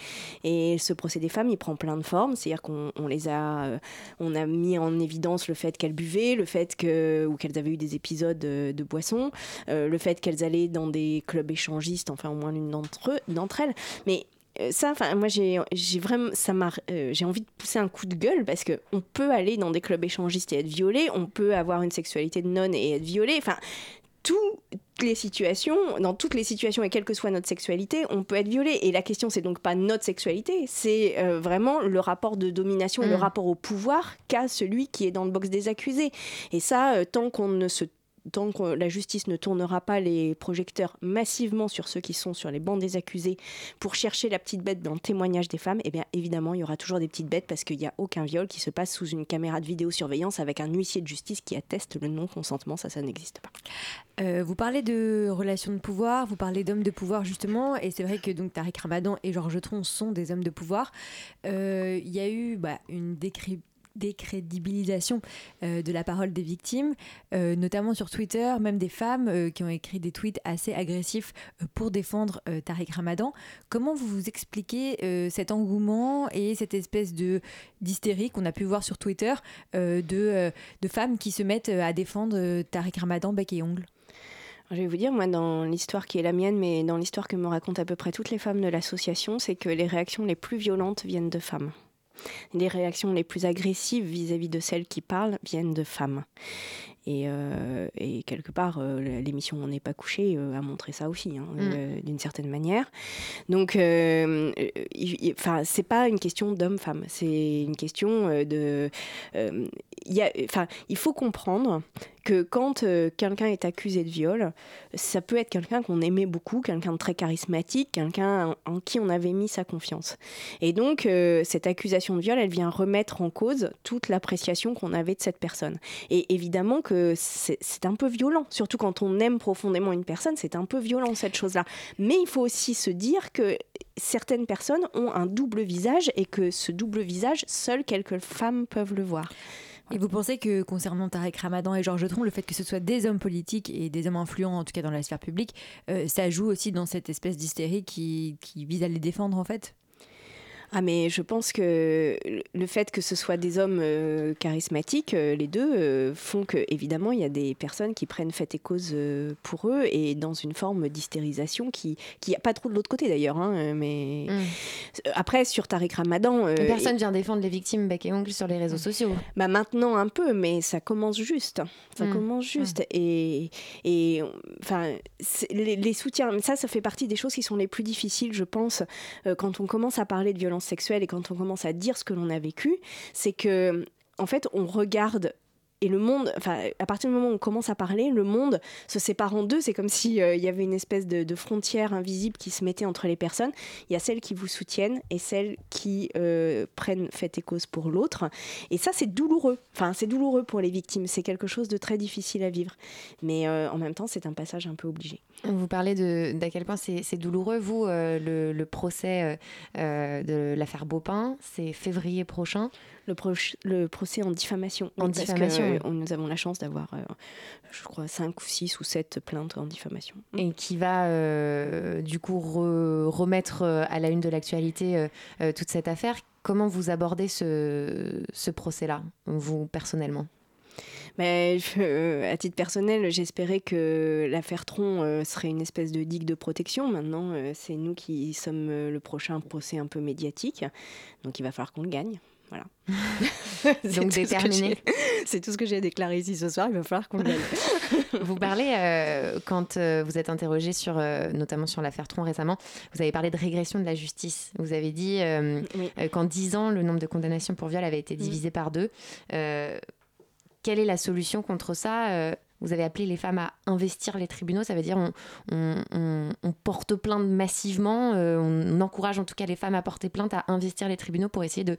Et ce procès des femmes, il prend plein de formes. C'est-à-dire qu'on on les a, on a mis en évidence le fait qu'elles buvaient, le fait que ou qu'elles avaient eu des épisodes de, de boisson, euh, le fait qu'elles allaient dans des clubs échangistes, enfin au moins l'une d'entre elles. Mais euh, ça, enfin, moi j'ai, j'ai vraiment, ça m'a, euh, j'ai envie de pousser un coup de gueule parce que on peut aller dans des clubs échangistes et être violé, on peut avoir une sexualité de nonne et être violé. Enfin, toutes les situations, dans toutes les situations et quelle que soit notre sexualité, on peut être violé. Et la question, c'est donc pas notre sexualité, c'est euh, vraiment le rapport de domination le Mm. rapport au pouvoir qu'a celui qui est dans le box des accusés. Et ça, euh, tant qu'on ne se Tant que la justice ne tournera pas les projecteurs massivement sur ceux qui sont sur les bancs des accusés pour chercher la petite bête dans le témoignage des femmes, eh bien évidemment il y aura toujours des petites bêtes parce qu'il n'y a aucun viol qui se passe sous une caméra de vidéosurveillance avec un huissier de justice qui atteste le non-consentement, ça ça n'existe pas. Euh, vous parlez de relations de pouvoir, vous parlez d'hommes de pouvoir justement, et c'est vrai que donc Tariq Ramadan et Georges Tron sont des hommes de pouvoir. Euh, Il y a eu bah, une décrypte décrédibilisation euh, de la parole des victimes, euh, notamment sur Twitter, même des femmes euh, qui ont écrit des tweets assez agressifs euh, pour défendre Tariq Ramadan. Comment vous vous expliquez cet engouement et cette espèce de d'hystérie qu'on a pu voir sur Twitter de, de femmes qui se mettent à défendre Tariq Ramadan bec et ongle? Je vais vous dire, moi, dans l'histoire qui est la mienne, mais dans l'histoire que me racontent à peu près toutes les femmes de l'association, c'est que les réactions les plus violentes viennent de femmes. Les réactions les plus agressives vis-à-vis de celles qui parlent viennent de femmes. Et, euh, et quelque part, euh, l'émission On n'est pas couché euh, a montré ça aussi, hein, euh, d'une certaine manière. Donc, enfin, c'est pas une question d'homme-femme, c'est une question de. il enfin, faut comprendre que quand euh, quelqu'un est accusé de viol, ça peut être quelqu'un qu'on aimait beaucoup, quelqu'un de très charismatique, quelqu'un en, en qui on avait mis sa confiance. Et donc, euh, cette accusation de viol, elle vient remettre en cause toute l'appréciation qu'on avait de cette personne. Et évidemment que c'est un peu violent, surtout quand on aime profondément une personne, c'est un peu violent cette chose-là. Mais il faut aussi se dire que certaines personnes ont un double visage et que ce double visage, seules quelques femmes peuvent le voir. Et vous pensez que concernant Tarek Ramadan et Georges Tron, le fait que ce soit des hommes politiques et des hommes influents, en tout cas dans la sphère publique, euh, ça joue aussi dans cette espèce d'hystérie qui vise à les défendre en fait? Ah mais je pense que le fait que ce soit des hommes euh, charismatiques, euh, les deux, euh, font que évidemment il y a des personnes qui prennent fait et cause pour eux et dans une forme d'hystérisation qui qui y a pas trop de l'autre côté d'ailleurs. hein, mais après sur Tariq Ramadan, Personne vient défendre les victimes bec et ongles sur les réseaux sociaux. bah maintenant un peu, mais ça commence juste. Ça Mm. commence juste. Et, et enfin, les, les soutiens, ça, ça fait partie des choses qui sont les plus difficiles, je pense, quand on commence à parler de violence sexuelle et quand on commence à dire ce que l'on a vécu. C'est que, en fait, on regarde. Et le monde, enfin, à partir du moment où on commence à parler, le monde se sépare en deux. C'est comme s'il y avait une espèce de, de frontière invisible qui se mettait entre les personnes. Il y a celles qui vous soutiennent et celles qui euh, prennent fait et cause pour l'autre. Et ça, c'est douloureux. Enfin, c'est douloureux pour les victimes. C'est quelque chose de très difficile à vivre. Mais euh, en même temps, c'est un passage un peu obligé. Vous parlez de- d'à quel point c'est douloureux. Vous, euh, le, le procès euh, euh, de l'affaire Beaupin, c'est février prochain. Le, procès en diffamation. En que, diffamation, euh, nous avons la chance d'avoir, je crois, 5 ou 6 ou 7 plaintes en diffamation. et qui va du coup re- remettre à la une de l'actualité toute cette affaire. Comment vous abordez ce, ce procès-là, vous personnellement? Mais je- euh, à titre personnel, j'espérais que l'affaire Tron euh, serait une espèce de digue de protection. Maintenant, euh, c'est nous qui sommes le prochain procès un peu médiatique. Donc il va falloir qu'on le gagne. Voilà. C'est Donc tout ce que déterminé. j'ai- C'est tout ce que j'ai déclaré ici ce soir. Il va falloir qu'on le gagne. Vous parlez, euh, quand euh, vous êtes interrogé sur, euh, notamment sur l'affaire Tron récemment, vous avez parlé de régression de la justice. Vous avez dit qu'en 10 ans, le nombre de condamnations pour viol avait été divisé par deux. Quelle est la solution contre ça Euh, Vous avez appelé les femmes à investir les tribunaux, ça veut dire on porte plainte massivement, euh, on, encourage en tout cas les femmes à porter plainte, à investir les tribunaux pour essayer de,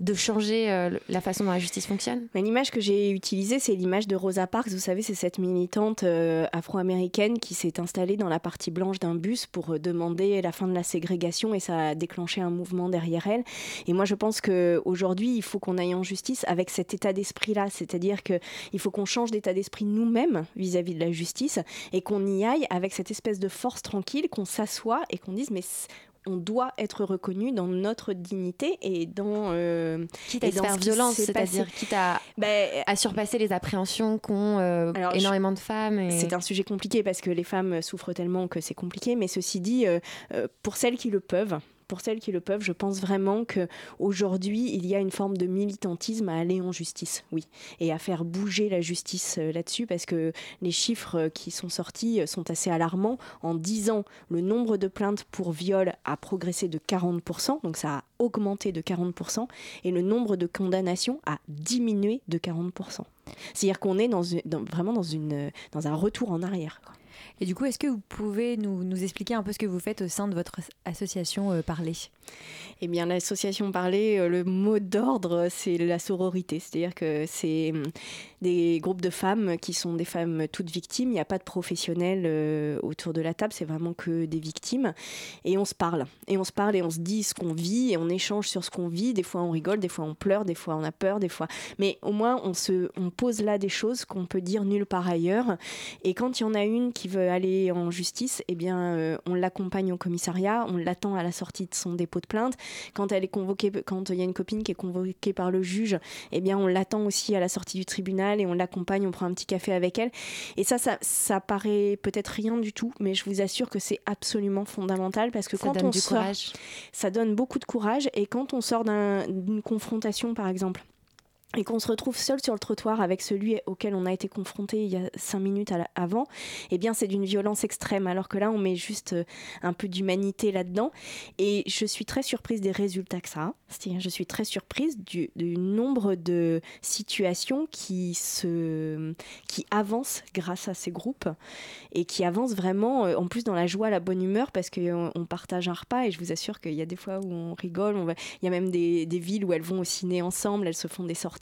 de changer euh, la façon dont la justice fonctionne L'image que j'ai utilisée, c'est l'image de Rosa Parks. Vous savez, c'est cette militante euh, afro-américaine qui s'est installée dans la partie blanche d'un bus pour euh, demander la fin de la ségrégation et ça a déclenché un mouvement derrière elle. Et moi, je pense qu'aujourd'hui, il faut qu'on aille en justice avec cet état d'esprit-là. C'est-à-dire qu'il faut qu'on change d'état d'esprit nous-mêmes vis-à-vis de la justice et qu'on y aille avec cette espèce de force tranquille, qu'on s'assoie et qu'on dise, mais on doit être reconnu dans notre dignité et dans euh, quitte à et se dans faire ce violence, c'est-à-dire quitte à, à surpasser les appréhensions qu'ont euh, je- énormément de femmes. et- C'est un sujet compliqué parce que les femmes souffrent tellement que c'est compliqué. Mais ceci dit, euh, euh, pour celles qui le peuvent, pour celles qui le peuvent, je pense vraiment que aujourd'hui il y a une forme de militantisme à aller en justice, oui, et à faire bouger la justice euh, là-dessus parce que les chiffres euh, qui sont sortis euh, sont assez alarmants. En 10 ans, le nombre de plaintes pour viol a progressé de 40%, donc ça a augmenté de 40%, et le nombre de condamnations a diminué de 40%. C'est-à-dire qu'on est vraiment dans, dans un retour en arrière. quoi. Et du coup, est-ce que vous pouvez nous, expliquer un peu ce que vous faites au sein de votre association euh, Parler? Eh bien, l'association Parler, euh, le mot d'ordre, c'est la sororité. C'est-à-dire que c'est hum, des groupes de femmes qui sont des femmes toutes victimes. Il n'y a pas de professionnels euh, autour de la table, c'est vraiment que des victimes. Et on se parle. Et on se parle et on se dit ce qu'on vit et on échange sur ce qu'on vit. Des fois, on rigole, des fois, on pleure, des fois, on a peur, des fois. Mais au moins, on, se, on pose là des choses qu'on peut dire nulle part ailleurs. Et quand il y en a une qui veut aller en justice, eh bien, euh, on l'accompagne au commissariat, on l'attend à la sortie de son dépôt de plainte. Quand elle est convoquée, quand il y a une copine qui est convoquée par le juge, eh bien, on l'attend aussi à la sortie du tribunal et on l'accompagne, on prend un petit café avec elle. Et ça, ça, ça paraît peut-être rien du tout, mais je vous assure que c'est absolument fondamental parce que Ça quand donne on du sort, courage. ça donne beaucoup de courage et quand on sort d'un- d'une confrontation, par exemple et qu'on se retrouve seul sur le trottoir avec celui auquel on a été confronté il y a cinq minutes avant, eh bien c'est d'une violence extrême. Alors que là, on met juste euh, un peu d'humanité là-dedans. Et je suis très surprise des résultats que ça a. C'est-à-dire, je suis très surprise du, nombre de situations qui se, qui avancent grâce à ces groupes et qui avancent vraiment, euh, en plus dans la joie, la bonne humeur, parce qu'on on partage un repas. Et je vous assure qu'il y a des fois où on rigole. Il y a même des, des villes où elles vont au ciné ensemble, elles se font des sorties,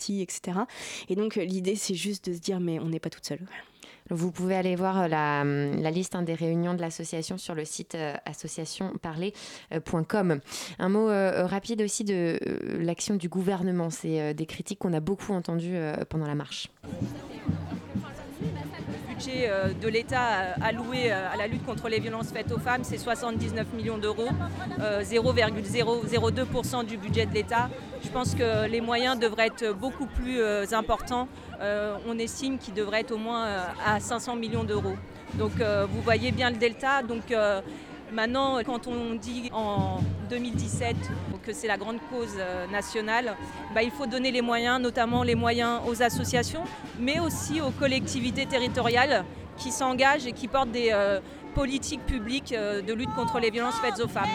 Et donc euh, l'idée, c'est juste de se dire, mais on n'est pas toute seule. Vous pouvez aller voir euh, la, hum, la liste hein, des réunions de l'association sur le site euh, associationparler.com. Un mot euh, rapide aussi de euh, l'action du gouvernement. C'est euh, des critiques qu'on a beaucoup entendues euh, pendant la marche. Budget euh, de l'État euh, alloué euh, à la lutte contre les violences faites aux femmes, c'est 79 millions d'euros, euh, 0,002% du budget de l'État. Je pense que les moyens devraient être beaucoup plus importants. On estime qu'ils devraient être au moins à 500 millions d'euros. Donc vous voyez bien le delta. Donc maintenant, quand on dit en 2017 que c'est la grande cause euh, nationale, bah, il faut donner les moyens, notamment les moyens aux associations, mais aussi aux collectivités territoriales qui s'engagent et qui portent des euh, politiques publiques euh, de lutte contre les violences faites aux femmes.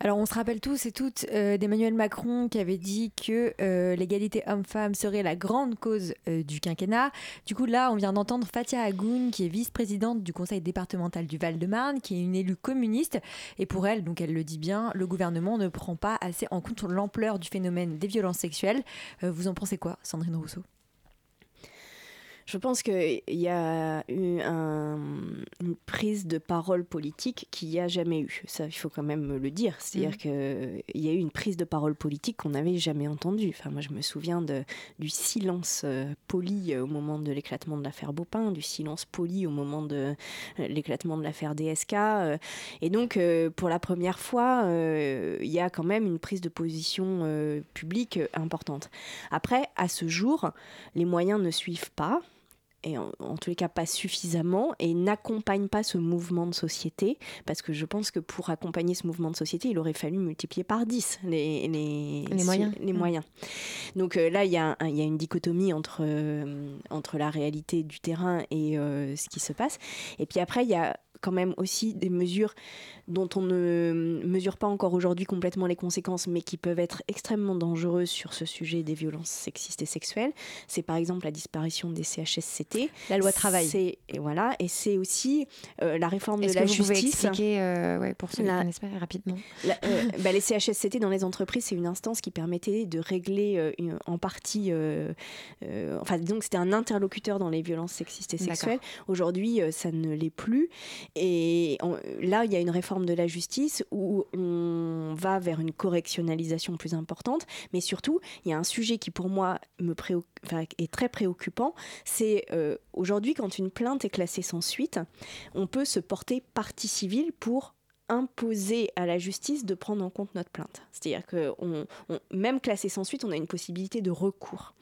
Alors, on se rappelle tous et toutes euh, d'Emmanuel Macron qui avait dit que euh, l'égalité homme-femme serait la grande cause euh, du quinquennat. Du coup, là, on vient d'entendre Fatia Agoun, qui est vice-présidente du conseil départemental du Val-de-Marne, qui est une élue communiste. Et pour elle, donc elle le dit bien, le gouvernement ne prend pas assez en compte l'ampleur du phénomène des violences sexuelles. Vous en pensez quoi, Sandrine Rousseau? Je pense qu'il y a eu un- une prise de parole politique qu'il n'y a jamais eu. Ça, il faut quand même le dire. C'est-à-dire Mhm. qu'il y a eu une prise de parole politique qu'on n'avait jamais entendue. Enfin, moi, je me souviens de, du silence euh, poli euh, au moment de l'éclatement de l'affaire Baupin, du silence poli au moment de euh, l'éclatement de l'affaire DSK. euh, et donc, euh, pour la première fois, il y a quand même une prise de position publique importante. Après, à ce jour, les moyens ne suivent pas et en, en tous les cas pas suffisamment, et n'accompagne pas ce mouvement de société, parce que je pense que pour accompagner ce mouvement de société, il aurait fallu multiplier par 10 les, les, Les moyens. les Mm. moyens. Donc euh, là, il y, y a une dichotomie entre, euh, entre la réalité du terrain et euh, ce qui se passe. Et puis après, il y a quand même aussi des mesures dont on ne mesure pas encore aujourd'hui complètement les conséquences, mais qui peuvent être extrêmement dangereuses sur ce sujet des violences sexistes et sexuelles. C'est par exemple la disparition des CHSCT. La loi travail. C'est- Et voilà, et c'est aussi euh, la réforme de Est-ce la que vous pouvez justice. expliquer, euh, ouais, pour ceux qui La- connaissent pas, rapidement la- euh, bah, les CHSCT dans les entreprises, c'est une instance qui permettait de régler une- en partie. enfin, donc c'était un interlocuteur dans les violences sexistes et sexuelles. Aujourd'hui, ça ne l'est plus. Et là, il y a une réforme de la justice où on va vers une correctionnalisation plus importante. Mais surtout, il y a un sujet qui, pour moi, est très préoccupant. C'est euh, aujourd'hui, quand une plainte est classée sans suite, on peut se porter partie civile pour imposer à la justice de prendre en compte notre plainte. C'est-à-dire que on, on- même classé sans suite, on a une possibilité de recours.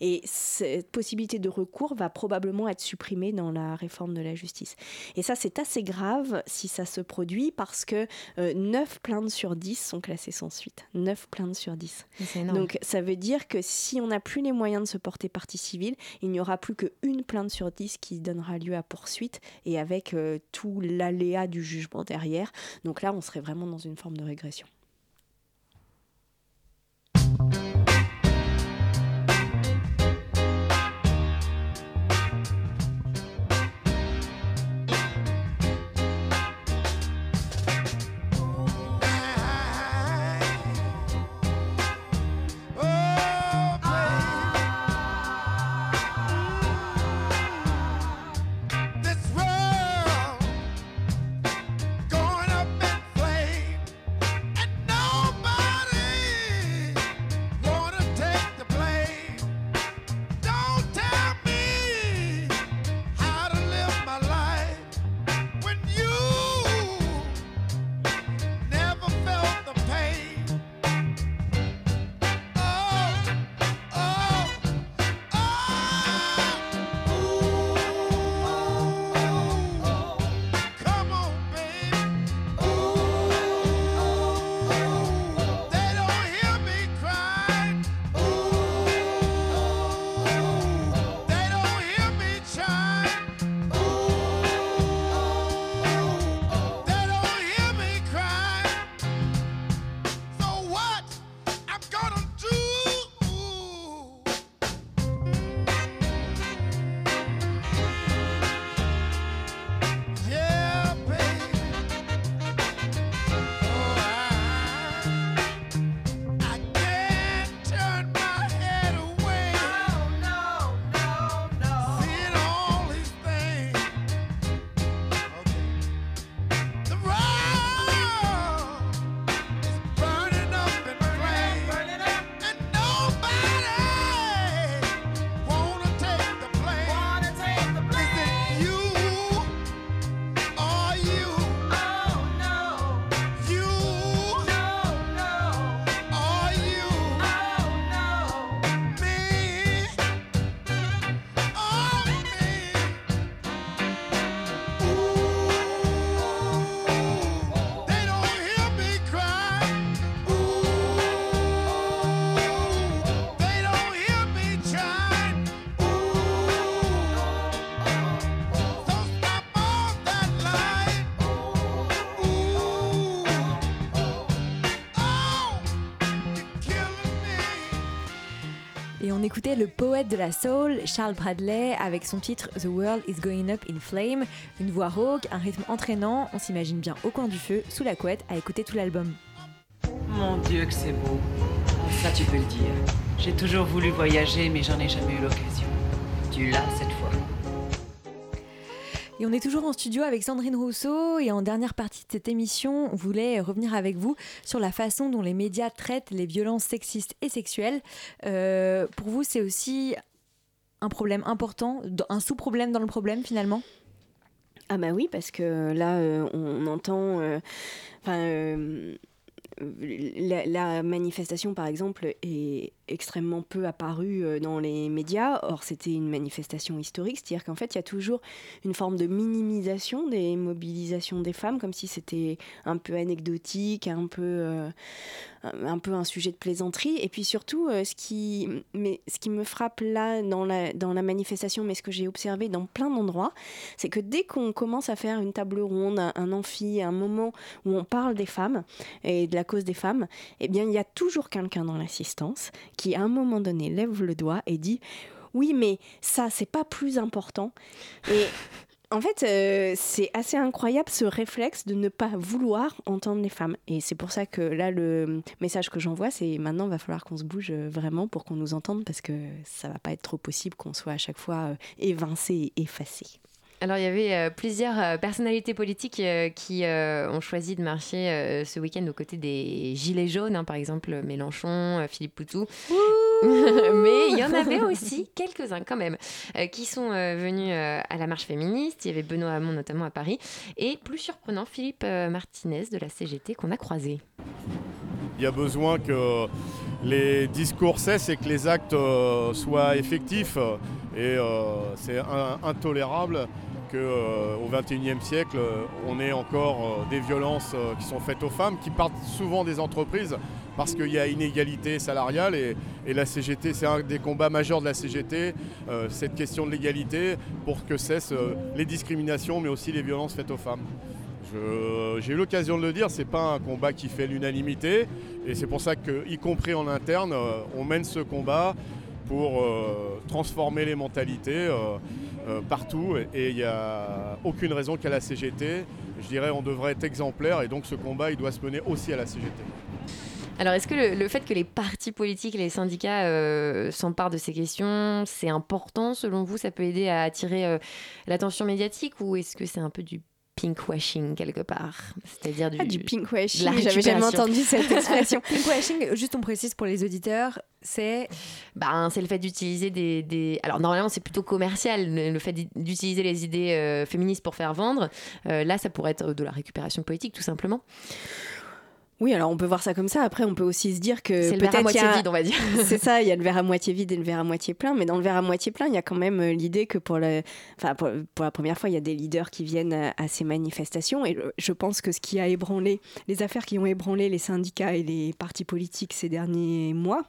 Et cette possibilité de recours va probablement être supprimée dans la réforme de la justice. Et ça, c'est assez grave si ça se produit parce que euh, 9 plaintes sur 10 sont classées sans suite. 9 plaintes sur 10. C'est énorme. Donc ça veut dire que si on n'a plus les moyens de se porter partie civile, il n'y aura plus qu'une plainte sur 10 qui donnera lieu à poursuite et avec euh, tout l'aléa du jugement derrière. Donc là, on serait vraiment dans une forme de régression. Écoutait le poète de la soul, Charles Bradley, avec son titre The World is Going Up in Flame. Une voix rauque, un rythme entraînant, on s'imagine bien au coin du feu, sous la couette, à écouter tout l'album. Mon Dieu que c'est beau. Ça tu peux le dire. J'ai toujours voulu voyager mais j'en ai jamais eu l'occasion. Tu l'as cette. Et on est toujours en studio avec Sandrine Rousseau et en dernière partie de cette émission, on voulait revenir avec vous sur la façon dont les médias traitent les violences sexistes et sexuelles. Euh, pour vous, c'est aussi un problème important, un sous-problème dans le problème finalement? Ah bah oui, parce que là, euh, on entend... euh, la, la manifestation, par exemple, est extrêmement peu apparue euh, dans les médias. Or, c'était une manifestation historique, c'est-à-dire qu'en fait, il y a toujours une forme de minimisation des mobilisations des femmes, comme si c'était un peu anecdotique, un peu, euh, un sujet de plaisanterie. Et puis surtout, euh, ce, qui, mais, ce qui me frappe là dans la, dans la manifestation, mais ce que j'ai observé dans plein d'endroits, c'est que dès qu'on commence à faire une table ronde, un, un amphi, un moment où on parle des femmes et de la cause des femmes, eh bien, il y a toujours quelqu'un dans l'assistance qui, à un moment donné, lève le doigt et dit Oui, mais ça, c'est pas plus important. Et. En fait, euh, c'est assez incroyable ce réflexe de ne pas vouloir entendre les femmes. Et c'est pour ça que là, le message que j'envoie, c'est maintenant, il va falloir qu'on se bouge euh, vraiment pour qu'on nous entende parce que ça va pas être trop possible qu'on soit à chaque fois euh, évincé et effacé. Alors, il y avait euh, plusieurs euh, personnalités politiques euh, qui euh, ont choisi de marcher euh, ce week-end aux côtés des Gilets jaunes, hein, par exemple Mélenchon, euh, Philippe Poutou. Mais il y en avait aussi quelques-uns quand même euh, qui sont euh, venus euh, à la marche féministe. Il y avait Benoît Hamon notamment à Paris et plus surprenant Philippe euh, Martinez de la CGT qu'on a croisé. Il y a besoin que les discours cessent et que les actes euh, soient effectifs. Et euh, c'est in- intolérable qu'au XXIe siècle, euh, on ait encore euh, des violences euh, qui sont faites aux femmes, qui partent souvent des entreprises parce qu'il y a inégalité salariale. Et, la CGT, c'est un des combats majeurs de la CGT, euh, cette question de l'égalité, pour que cessent euh, les discriminations, mais aussi les violences faites aux femmes. J'ai eu l'occasion de le dire, c'est pas un combat qui fait l'unanimité, et c'est pour ça que, y compris en interne, euh, on mène ce combat pour euh, transformer les mentalités euh, euh, partout, et il n'y a aucune raison qu'à la CGT, je dirais, on devrait être exemplaire, et donc ce combat, il doit se mener aussi à la CGT. Alors, est-ce que le, fait que les partis politiques les syndicats s'emparent de ces questions, c'est important selon vous? Ça peut aider à attirer l'attention médiatique? Ou est-ce que c'est un peu du pinkwashing quelque part C'est-à-dire du, Ah, du pinkwashing, j'avais jamais entendu cette expression. Pinkwashing, juste on précise pour les auditeurs, c'est ben, c'est le fait d'utiliser des, des- Alors, normalement, c'est plutôt commercial, le, fait d'utiliser les idées euh, féministes pour faire vendre. Euh, là, ça pourrait être de la récupération politique, tout simplement. Oui, alors on peut voir ça comme ça. Après, on peut aussi se dire que C'est le verre à moitié a- vide, on va dire. c'est ça, il y a le verre à moitié vide et le verre à moitié plein. Mais dans le verre à moitié plein, il y a quand même euh, l'idée que pour, le, enfin, pour, pour la première fois, il y a des leaders qui viennent à, à ces manifestations. Et euh, je pense que ce qui a ébranlé, les affaires qui ont ébranlé les syndicats et les partis politiques ces derniers mois,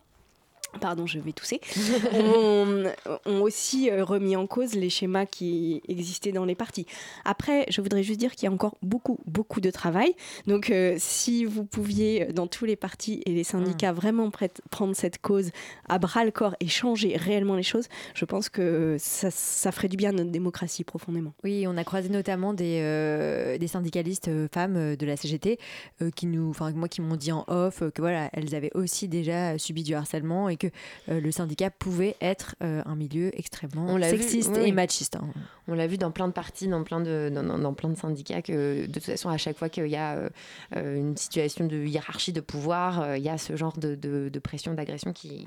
pardon, je vais tousser, ont, ont aussi euh, remis en cause les schémas qui existaient dans les partis. Après, je voudrais juste dire qu'il y a encore beaucoup, beaucoup de travail. Donc, euh, si vous pouviez, euh, dans tous les partis et les syndicats, vraiment prête- prendre cette cause à bras le corps et changer réellement les choses, je pense que ça, ça ferait du bien à notre démocratie profondément. Oui, on a croisé notamment des, euh, des syndicalistes euh, femmes de la CGT qui nous, enfin moi qui m'ont dit en off que voilà, elles avaient aussi déjà subi du harcèlement et que euh, le syndicat pouvait être euh, un milieu extrêmement On l'a vu, sexiste oui. et machiste. hein. On l'a vu dans plein de partis, dans plein de, dans, dans- dans plein de syndicats, que de toute façon, à chaque fois qu'il y a euh, une situation de hiérarchie de pouvoir, il y a ce genre de, de- de pression, d'agression qui,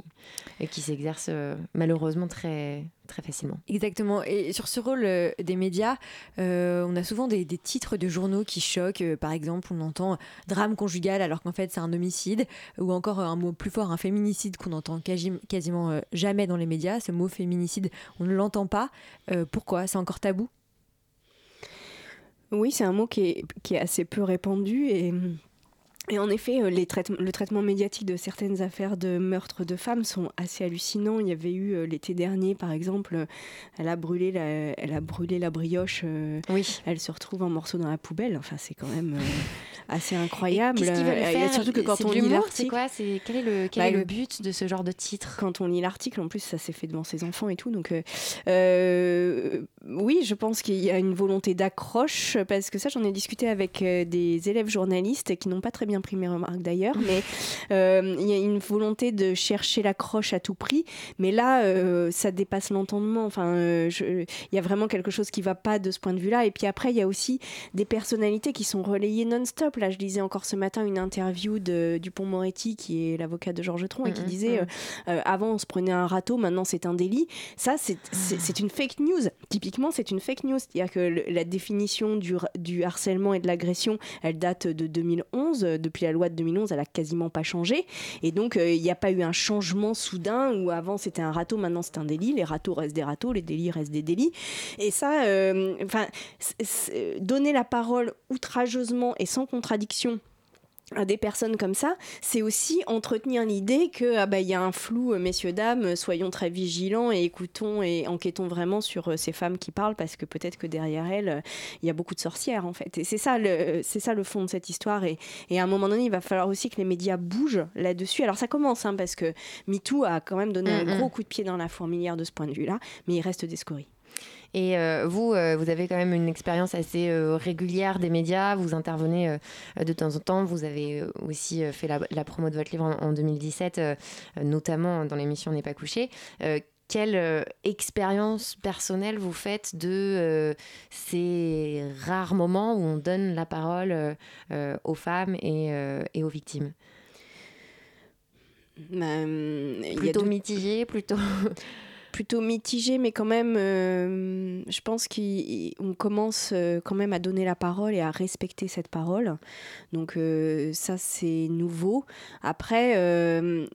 qui s'exerce malheureusement très, très facilement. Exactement. Et sur ce rôle euh, des médias, euh, on a souvent des, des titres de journaux qui choquent. Euh, par exemple, on entend drame conjugal alors qu'en fait c'est un homicide, ou encore euh, un mot plus fort, un féminicide qu'on entend quasi- quasiment euh, jamais dans les médias. Ce mot féminicide, on ne l'entend pas. Euh, pourquoi? C'est encore tabou? Oui, c'est un mot qui est, qui est assez peu répandu et, Et en effet, euh, les le traitement médiatique de certaines affaires de meurtre de femmes sont assez hallucinants. Il y avait eu euh, l'été dernier, par exemple, elle a brûlé la, elle a brûlé la brioche. euh, Elle se retrouve en morceaux dans la poubelle. Enfin, c'est quand même assez incroyable. Qu'est-ce qu'ils veulent et faire? Surtout que quand on lit l'article, C'est quoi? C'est quel est le quel Bah, est le but de ce genre de titre? Quand on lit l'article, en plus, ça s'est fait devant ses enfants et tout. Donc, euh, euh, oui, je pense qu'il y a une volonté d'accroche, parce que ça, j'en ai discuté avec des élèves journalistes qui n'ont pas très bien pris mes remarques d'ailleurs, mais euh, il y a une volonté de chercher l'accroche à tout prix. Mais là, euh, ça dépasse l'entendement. Enfin, euh, il y a vraiment quelque chose qui va pas de ce point de vue-là. Et puis après, il y a aussi des personnalités qui sont relayées non-stop. Là, je lisais encore ce matin une interview de Dupont-Moretti, qui est l'avocat de Georges Tron, et qui disait euh, avant on se prenait un râteau, maintenant c'est un délit. Ça, c'est une fake news. Typiquement, c'est une fake news. C'est-à-dire que le- la définition du, du harcèlement et de l'agression, elle date de 2011. Euh, Depuis la loi de 2011, elle a quasiment pas changé. Et donc, euh, il n'y a pas eu un changement soudain où avant c'était un râteau, maintenant c'est un délit. Les râteaux restent des râteaux, les délits restent des délits. Et ça, euh, enfin, donner la parole outrageusement et sans contradiction à des personnes comme ça, c'est aussi entretenir l'idée que ah bah il y a un flou, euh, messieurs dames, soyons très vigilants et écoutons et enquêtons vraiment sur euh, ces femmes qui parlent parce que peut-être que derrière elles euh, il y a beaucoup de sorcières en fait. Et c'est ça le c'est ça le fond de cette histoire et, et à un moment donné il va falloir aussi que les médias bougent là-dessus. Alors ça commence hein, parce que MeToo a quand même donné Mm, un mm. gros coup de pied dans la fourmilière de ce point de vue-là, mais il reste des scories. Et euh, vous, euh, vous avez quand même une expérience assez euh, régulière des médias. Vous intervenez de temps en temps. Vous avez aussi fait la, la promo de votre livre en, en 2017, euh, euh, notamment dans l'émission N'est pas couché. Quelle euh, expérience personnelle vous faites de euh, ces rares moments où on donne la parole euh, aux femmes et, et aux victimes? Y a Plutôt deux- mitigé, plutôt. Plutôt mitigé, mais quand même, euh, je pense qu'on commence euh, quand même à donner la parole et à respecter cette parole. Donc euh, ça, c'est nouveau. Après,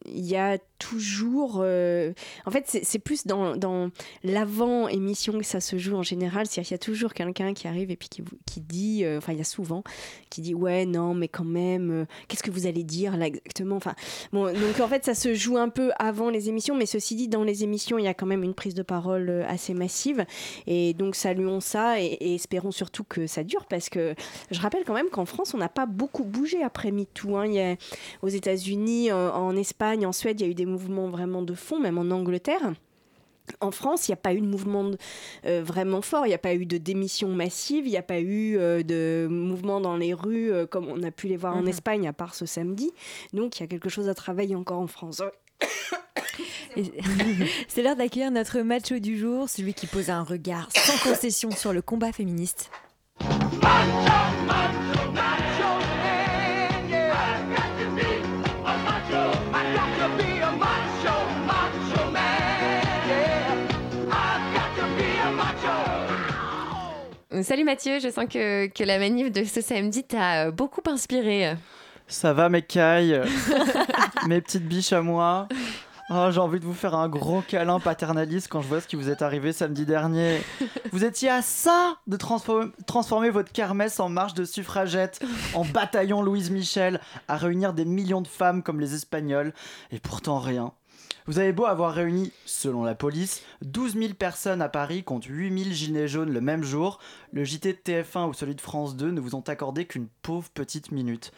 il y a toujours... en fait, c'est plus dans, dans l'avant-émission que ça se joue en général. C'est-à-dire qu'il y a toujours quelqu'un qui arrive et puis qui, qui dit... Enfin, il y a souvent qui dit, ouais, non, mais quand même, qu'est-ce que vous allez dire là exactement? Enfin, bon, donc en fait, ça se joue un peu avant les émissions, mais ceci dit, dans les émissions, il y a quand même une prise de parole euh, assez massive. Et donc, saluons ça et, et espérons surtout que ça dure, parce que je rappelle quand même qu'en France, on n'a pas beaucoup bougé après MeToo. hein. Il y a, aux États-Unis, en, en Espagne, en Suède, il y a eu des mouvements vraiment de fond, même en Angleterre. En France, il n'y a pas eu de mouvement euh, vraiment fort, il n'y a pas eu de démission massive, il n'y a pas eu euh, de mouvement dans les rues euh, comme on a pu les voir en Mhm. Espagne, à part ce samedi. Donc il y a quelque chose à travailler encore en France. C'est l'heure d'accueillir notre macho du jour, celui qui pose un regard sans concession sur le combat féministe. Salut Mathieu, je sens que, que la manif de ce samedi t'a beaucoup inspiré. Ça va mes cailles, mes petites biches à moi. Oh, j'ai envie de vous faire un gros câlin paternaliste quand je vois ce qui vous est arrivé samedi dernier. Vous étiez à ça de transformer, transformer votre kermesse en marche de suffragettes, en bataillon Louise Michel, à réunir des millions de femmes comme les Espagnols, et pourtant rien. Vous avez beau avoir réuni, selon la police, 12 000 personnes à Paris contre 8 000 gilets jaunes le même jour, le JT de TF1 ou celui de France 2 ne vous ont accordé qu'une pauvre petite minute.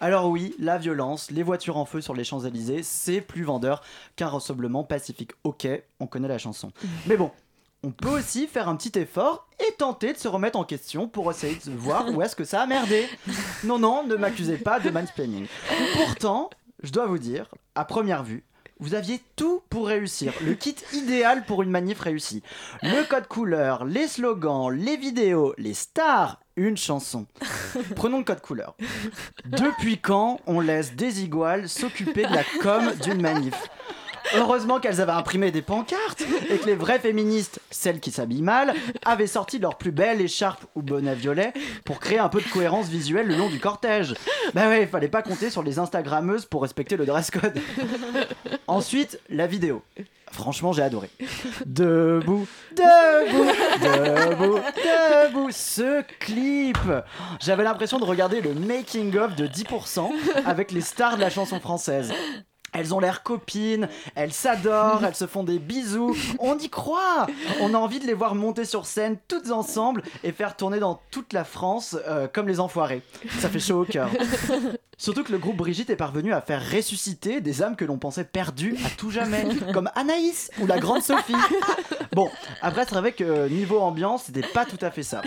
Alors oui, la violence, les voitures en feu sur les Champs-Élysées, c'est plus vendeur qu'un rassemblement pacifique. Ok, on connaît la chanson. Mais bon, on peut aussi faire un petit effort et tenter de se remettre en question pour essayer de voir où est-ce que ça a merdé. Non, non, ne m'accusez pas de mansplaining. Pourtant, je dois vous dire, à première vue, vous aviez tout pour réussir, le kit idéal pour une manif réussie. Le code couleur, les slogans, les vidéos, les stars, une chanson. Prenons le code couleur. Depuis quand on laisse des iguales s'occuper de la com d'une manif? Heureusement qu'elles avaient imprimé des pancartes et que les vraies féministes, celles qui s'habillent mal, avaient sorti leur plus belle écharpe ou bonnet violet pour créer un peu de cohérence visuelle le long du cortège. Bah ouais, il fallait pas compter sur les Instagrammeuses pour respecter le dress code. Ensuite, la vidéo. Franchement, j'ai adoré. Debout, debout, debout, debout. Ce clip. J'avais l'impression de regarder le making of de 10% avec les stars de la chanson française. Elles ont l'air copines, elles s'adorent, elles se font des bisous. On y croit On a envie de les voir monter sur scène toutes ensemble et faire tourner dans toute la France euh, comme les enfoirés. Ça fait chaud au cœur. Surtout que le groupe Brigitte est parvenu à faire ressusciter des âmes que l'on pensait perdues à tout jamais, comme Anaïs ou la grande Sophie. Bon, après, c'est vrai que euh, niveau ambiance, c'était pas tout à fait ça.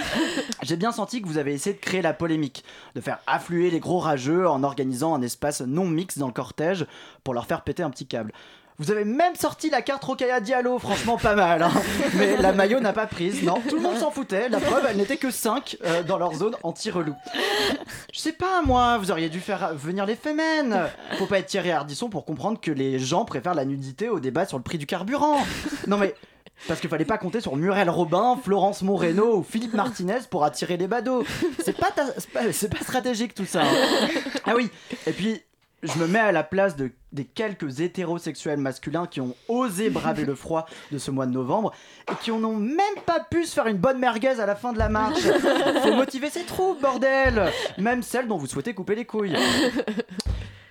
J'ai bien senti que vous avez essayé de créer la polémique, de faire affluer les gros rageux en organisant un espace non mix dans le cortège pour leur faire péter un petit câble. Vous avez même sorti la carte Rokaya Diallo, franchement pas mal. hein. Mais la maillot n'a pas prise, non, tout le monde s'en foutait. La preuve, elle n'était que 5 dans leur zone anti-relou. Je sais pas, moi, vous auriez dû faire venir les femmes. Faut pas être Thierry Ardisson pour comprendre que les gens préfèrent la nudité au débat sur le prix du carburant. Non mais. Parce qu'il fallait pas compter sur Muriel Robin, Florence Moreno ou Philippe Martinez pour attirer les badauds. C'est pas, ta- pas stratégique tout ça. hein. Ah oui, et puis je me mets à la place de, des quelques hétérosexuels masculins qui ont osé braver le froid de ce mois de novembre et qui n'ont même pas pu se faire une bonne merguez à la fin de la marche. Faut motiver ces troupes, bordel Même celles dont vous souhaitez couper les couilles.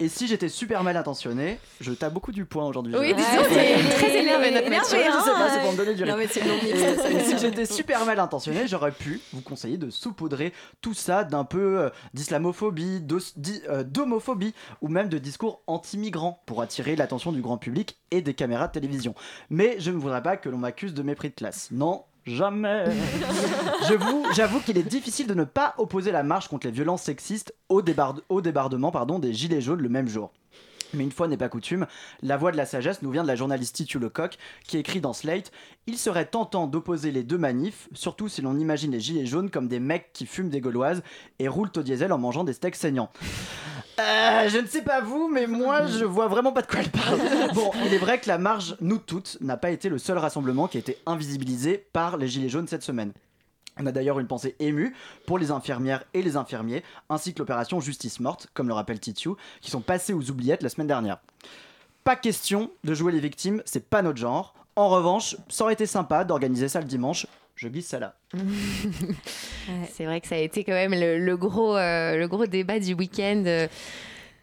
Et si j'étais super mal intentionné, je tape beaucoup du point aujourd'hui. Oui, je- dis donc, Ouais. c'est très énervé, notre Énervé, Mathieu. je sais pas, c'est pour me donner du Non, mais c'est Et- si j'étais super mal intentionné, j'aurais pu vous conseiller de saupoudrer tout ça d'un peu euh, d'islamophobie, euh, d'homophobie ou même de discours anti-migrants pour attirer l'attention du grand public et des caméras de télévision. Mais je ne voudrais pas que l'on m'accuse de mépris de classe. Non. Jamais. J'avoue qu'il est difficile de ne pas opposer la marche contre les violences sexistes au, débard- au débardement pardon, des Gilets jaunes le même jour. Mais une fois n'est pas coutume, la voix de la sagesse nous vient de la journaliste Titu Lecoq qui écrit dans Slate Il serait tentant d'opposer les deux manifs, surtout si l'on imagine les gilets jaunes comme des mecs qui fument des gauloises et roulent au diesel en mangeant des steaks saignants. Euh, je ne sais pas vous, mais moi je vois vraiment pas de quoi elle parle. Bon, il est vrai que la marge Nous Toutes n'a pas été le seul rassemblement qui a été invisibilisé par les Gilets jaunes cette semaine. On a d'ailleurs une pensée émue pour les infirmières et les infirmiers, ainsi que l'opération Justice Morte, comme le rappelle Titiou, qui sont passés aux oubliettes la semaine dernière. Pas question de jouer les victimes, c'est pas notre genre. En revanche, ça aurait été sympa d'organiser ça le dimanche. Je glisse ça là. C'est vrai que ça a été quand même le, euh, gros débat du week-end. euh,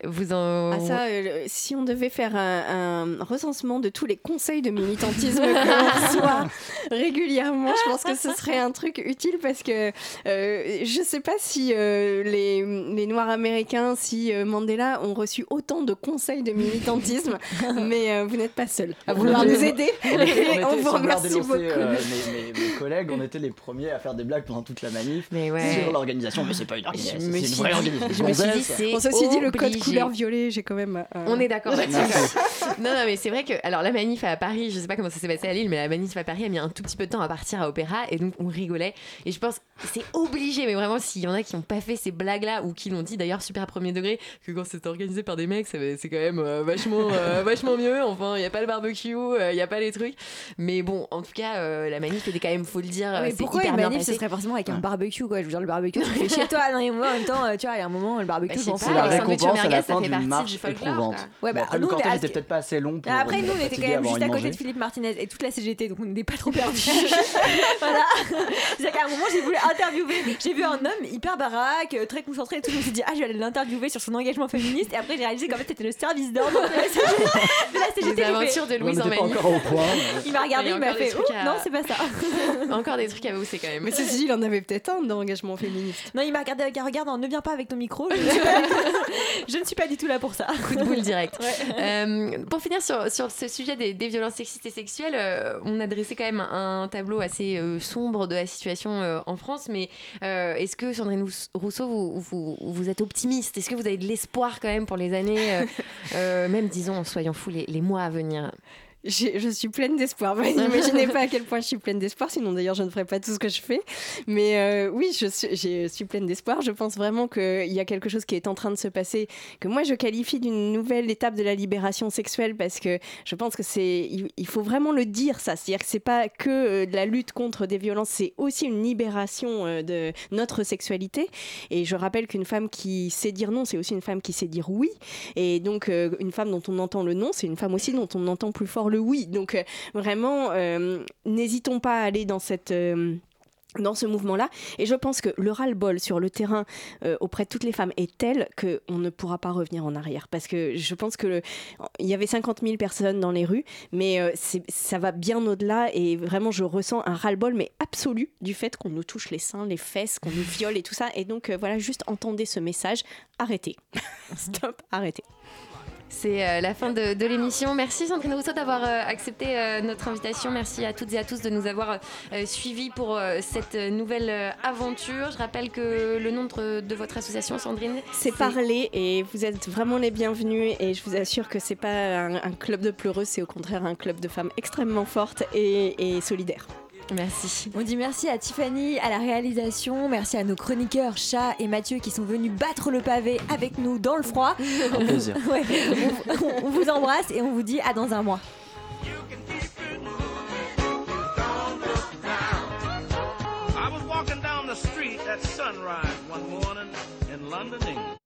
Vous en. Ah ça, euh, si on devait faire un, un recensement de tous les conseils de militantisme que l'on reçoit régulièrement, je pense que ce serait un truc utile parce que euh, je sais pas si euh, les, les Noirs américains, si Mandela ont reçu autant de conseils de militantisme, mais vous n'êtes pas seul à vouloir nous aider. On était- on on vous remercie dénoncer, beaucoup. mes, mes- mes collègues, on était les premiers à faire des blagues pendant toute la manif ouais. sur l'organisation. Mais c'est pas une organisation, c'est une vraie organisation. je me suis dit, le code. Couleur violet, j'ai quand même. euh, On est d'accord là-dessus. Non, non, mais c'est vrai que alors la manif à Paris, je sais pas comment ça s'est passé à Lille, mais la manif à Paris a mis un tout petit peu de temps à partir à Opéra et donc on rigolait. Et je pense que c'est obligé, mais vraiment s'il y en a qui n'ont pas fait ces blagues-là ou qui l'ont dit d'ailleurs super à premier degré, que quand c'est organisé par des mecs, c'est quand même euh, vachement, euh, vachement mieux. Enfin, il y a pas le barbecue, euh, il y a pas les trucs. Mais bon, en tout cas, euh, la manif était quand même, faut le dire, mais pourquoi hyper une manif ce serait forcément avec un barbecue quoi? Je veux dire le barbecue tu fais chez toi non mais moi en même temps tu vois il y a un moment le barbecue Bah, je fous. pas, C'est la récompense à la merguez, ça fin fait d'une partie marche du folklore, éprouvante. Ouais, bah, Bon, après, nous, le cortège était peut-être pas assez long pour. Après, nous, on était quand même juste à côté manger. de Philippe Martinez et toute la CGT, donc on n'était pas trop perdus. voilà. C'est-à-dire qu'à un moment, j'ai voulu interviewer. J'ai vu un homme hyper baraque, euh, très concentré et tout. Je me suis dit, ah, je vais aller l'interviewer sur son engagement féministe. Et après, j'ai réalisé qu'en fait, c'était le service d'ordre de la CGT. la Les aventures de Louise en encore au point. Il m'a regardé, Il m'a fait, trucs oh, non, c'est pas ça. Encore des trucs à hausser quand même. Mais ceci dit, il en avait peut-être un d'engagement féministe. Non, il m'a regardé avec un regard, non, ne viens pas avec ton micro. Je ne suis pas, je ne suis pas du tout là pour ça. coup de boule direct. Euh, pour finir sur, sur ce sujet des, des violences sexistes et sexuelles, euh, on a dressé quand même un tableau assez euh, sombre de la situation en France, mais est-ce que Sandrine Rous- Rousseau, vous, vous, vous êtes optimiste? Est-ce que vous avez de l'espoir quand même pour les années, même disons, soyons fous, les, les mois à venir? Je suis pleine d'espoir. Vous n'imaginez pas à quel point je suis pleine d'espoir, sinon d'ailleurs je ne ferais pas tout ce que je fais. Mais euh, oui, je suis, je suis pleine d'espoir. Je pense vraiment qu'il y a quelque chose qui est en train de se passer, que moi je qualifie d'une nouvelle étape de la libération sexuelle, parce que je pense que c'est, il, faut vraiment le dire ça. C'est-à-dire que c'est pas que euh, de la lutte contre des violences, c'est aussi une libération euh, de notre sexualité. Et je rappelle qu'une femme qui sait dire non, c'est aussi une femme qui sait dire oui. Et donc une femme dont on entend le non, c'est une femme aussi dont on entend plus fort le oui. Donc euh, vraiment, euh, n'hésitons pas à aller dans cette... euh, dans ce mouvement-là. Et je pense que le ras-le-bol sur le terrain auprès de toutes les femmes est tel qu'on ne pourra pas revenir en arrière. Parce que je pense que le- il y avait 50 000 personnes dans les rues, mais ça va bien au-delà. Et vraiment, je ressens un ras-le-bol, mais absolu, du fait qu'on nous touche les seins, les fesses, qu'on nous viole et tout ça. Et donc, voilà, juste entendez ce message. Arrêtez. Stop, arrêtez. C'est euh, la fin de, de l'émission. Merci Sandrine Rousseau d'avoir euh, accepté euh, notre invitation. Merci à toutes et à tous de nous avoir suivis pour cette nouvelle aventure. Je rappelle que le nom de, de votre association, Sandrine, C'est parler et vous êtes vraiment les bienvenus et je vous assure que c'est pas un, un club de pleureuses, c'est au contraire un club de femmes extrêmement fortes et, et solidaires. Merci. On dit merci à Tiffany, à la réalisation, merci à nos chroniqueurs Chat et Mathieu qui sont venus battre le pavé avec nous dans le froid. Un plaisir. Ouais, on, on vous embrasse et on vous dit à dans un mois. I was walking down the street at sunrise one morning in London, England.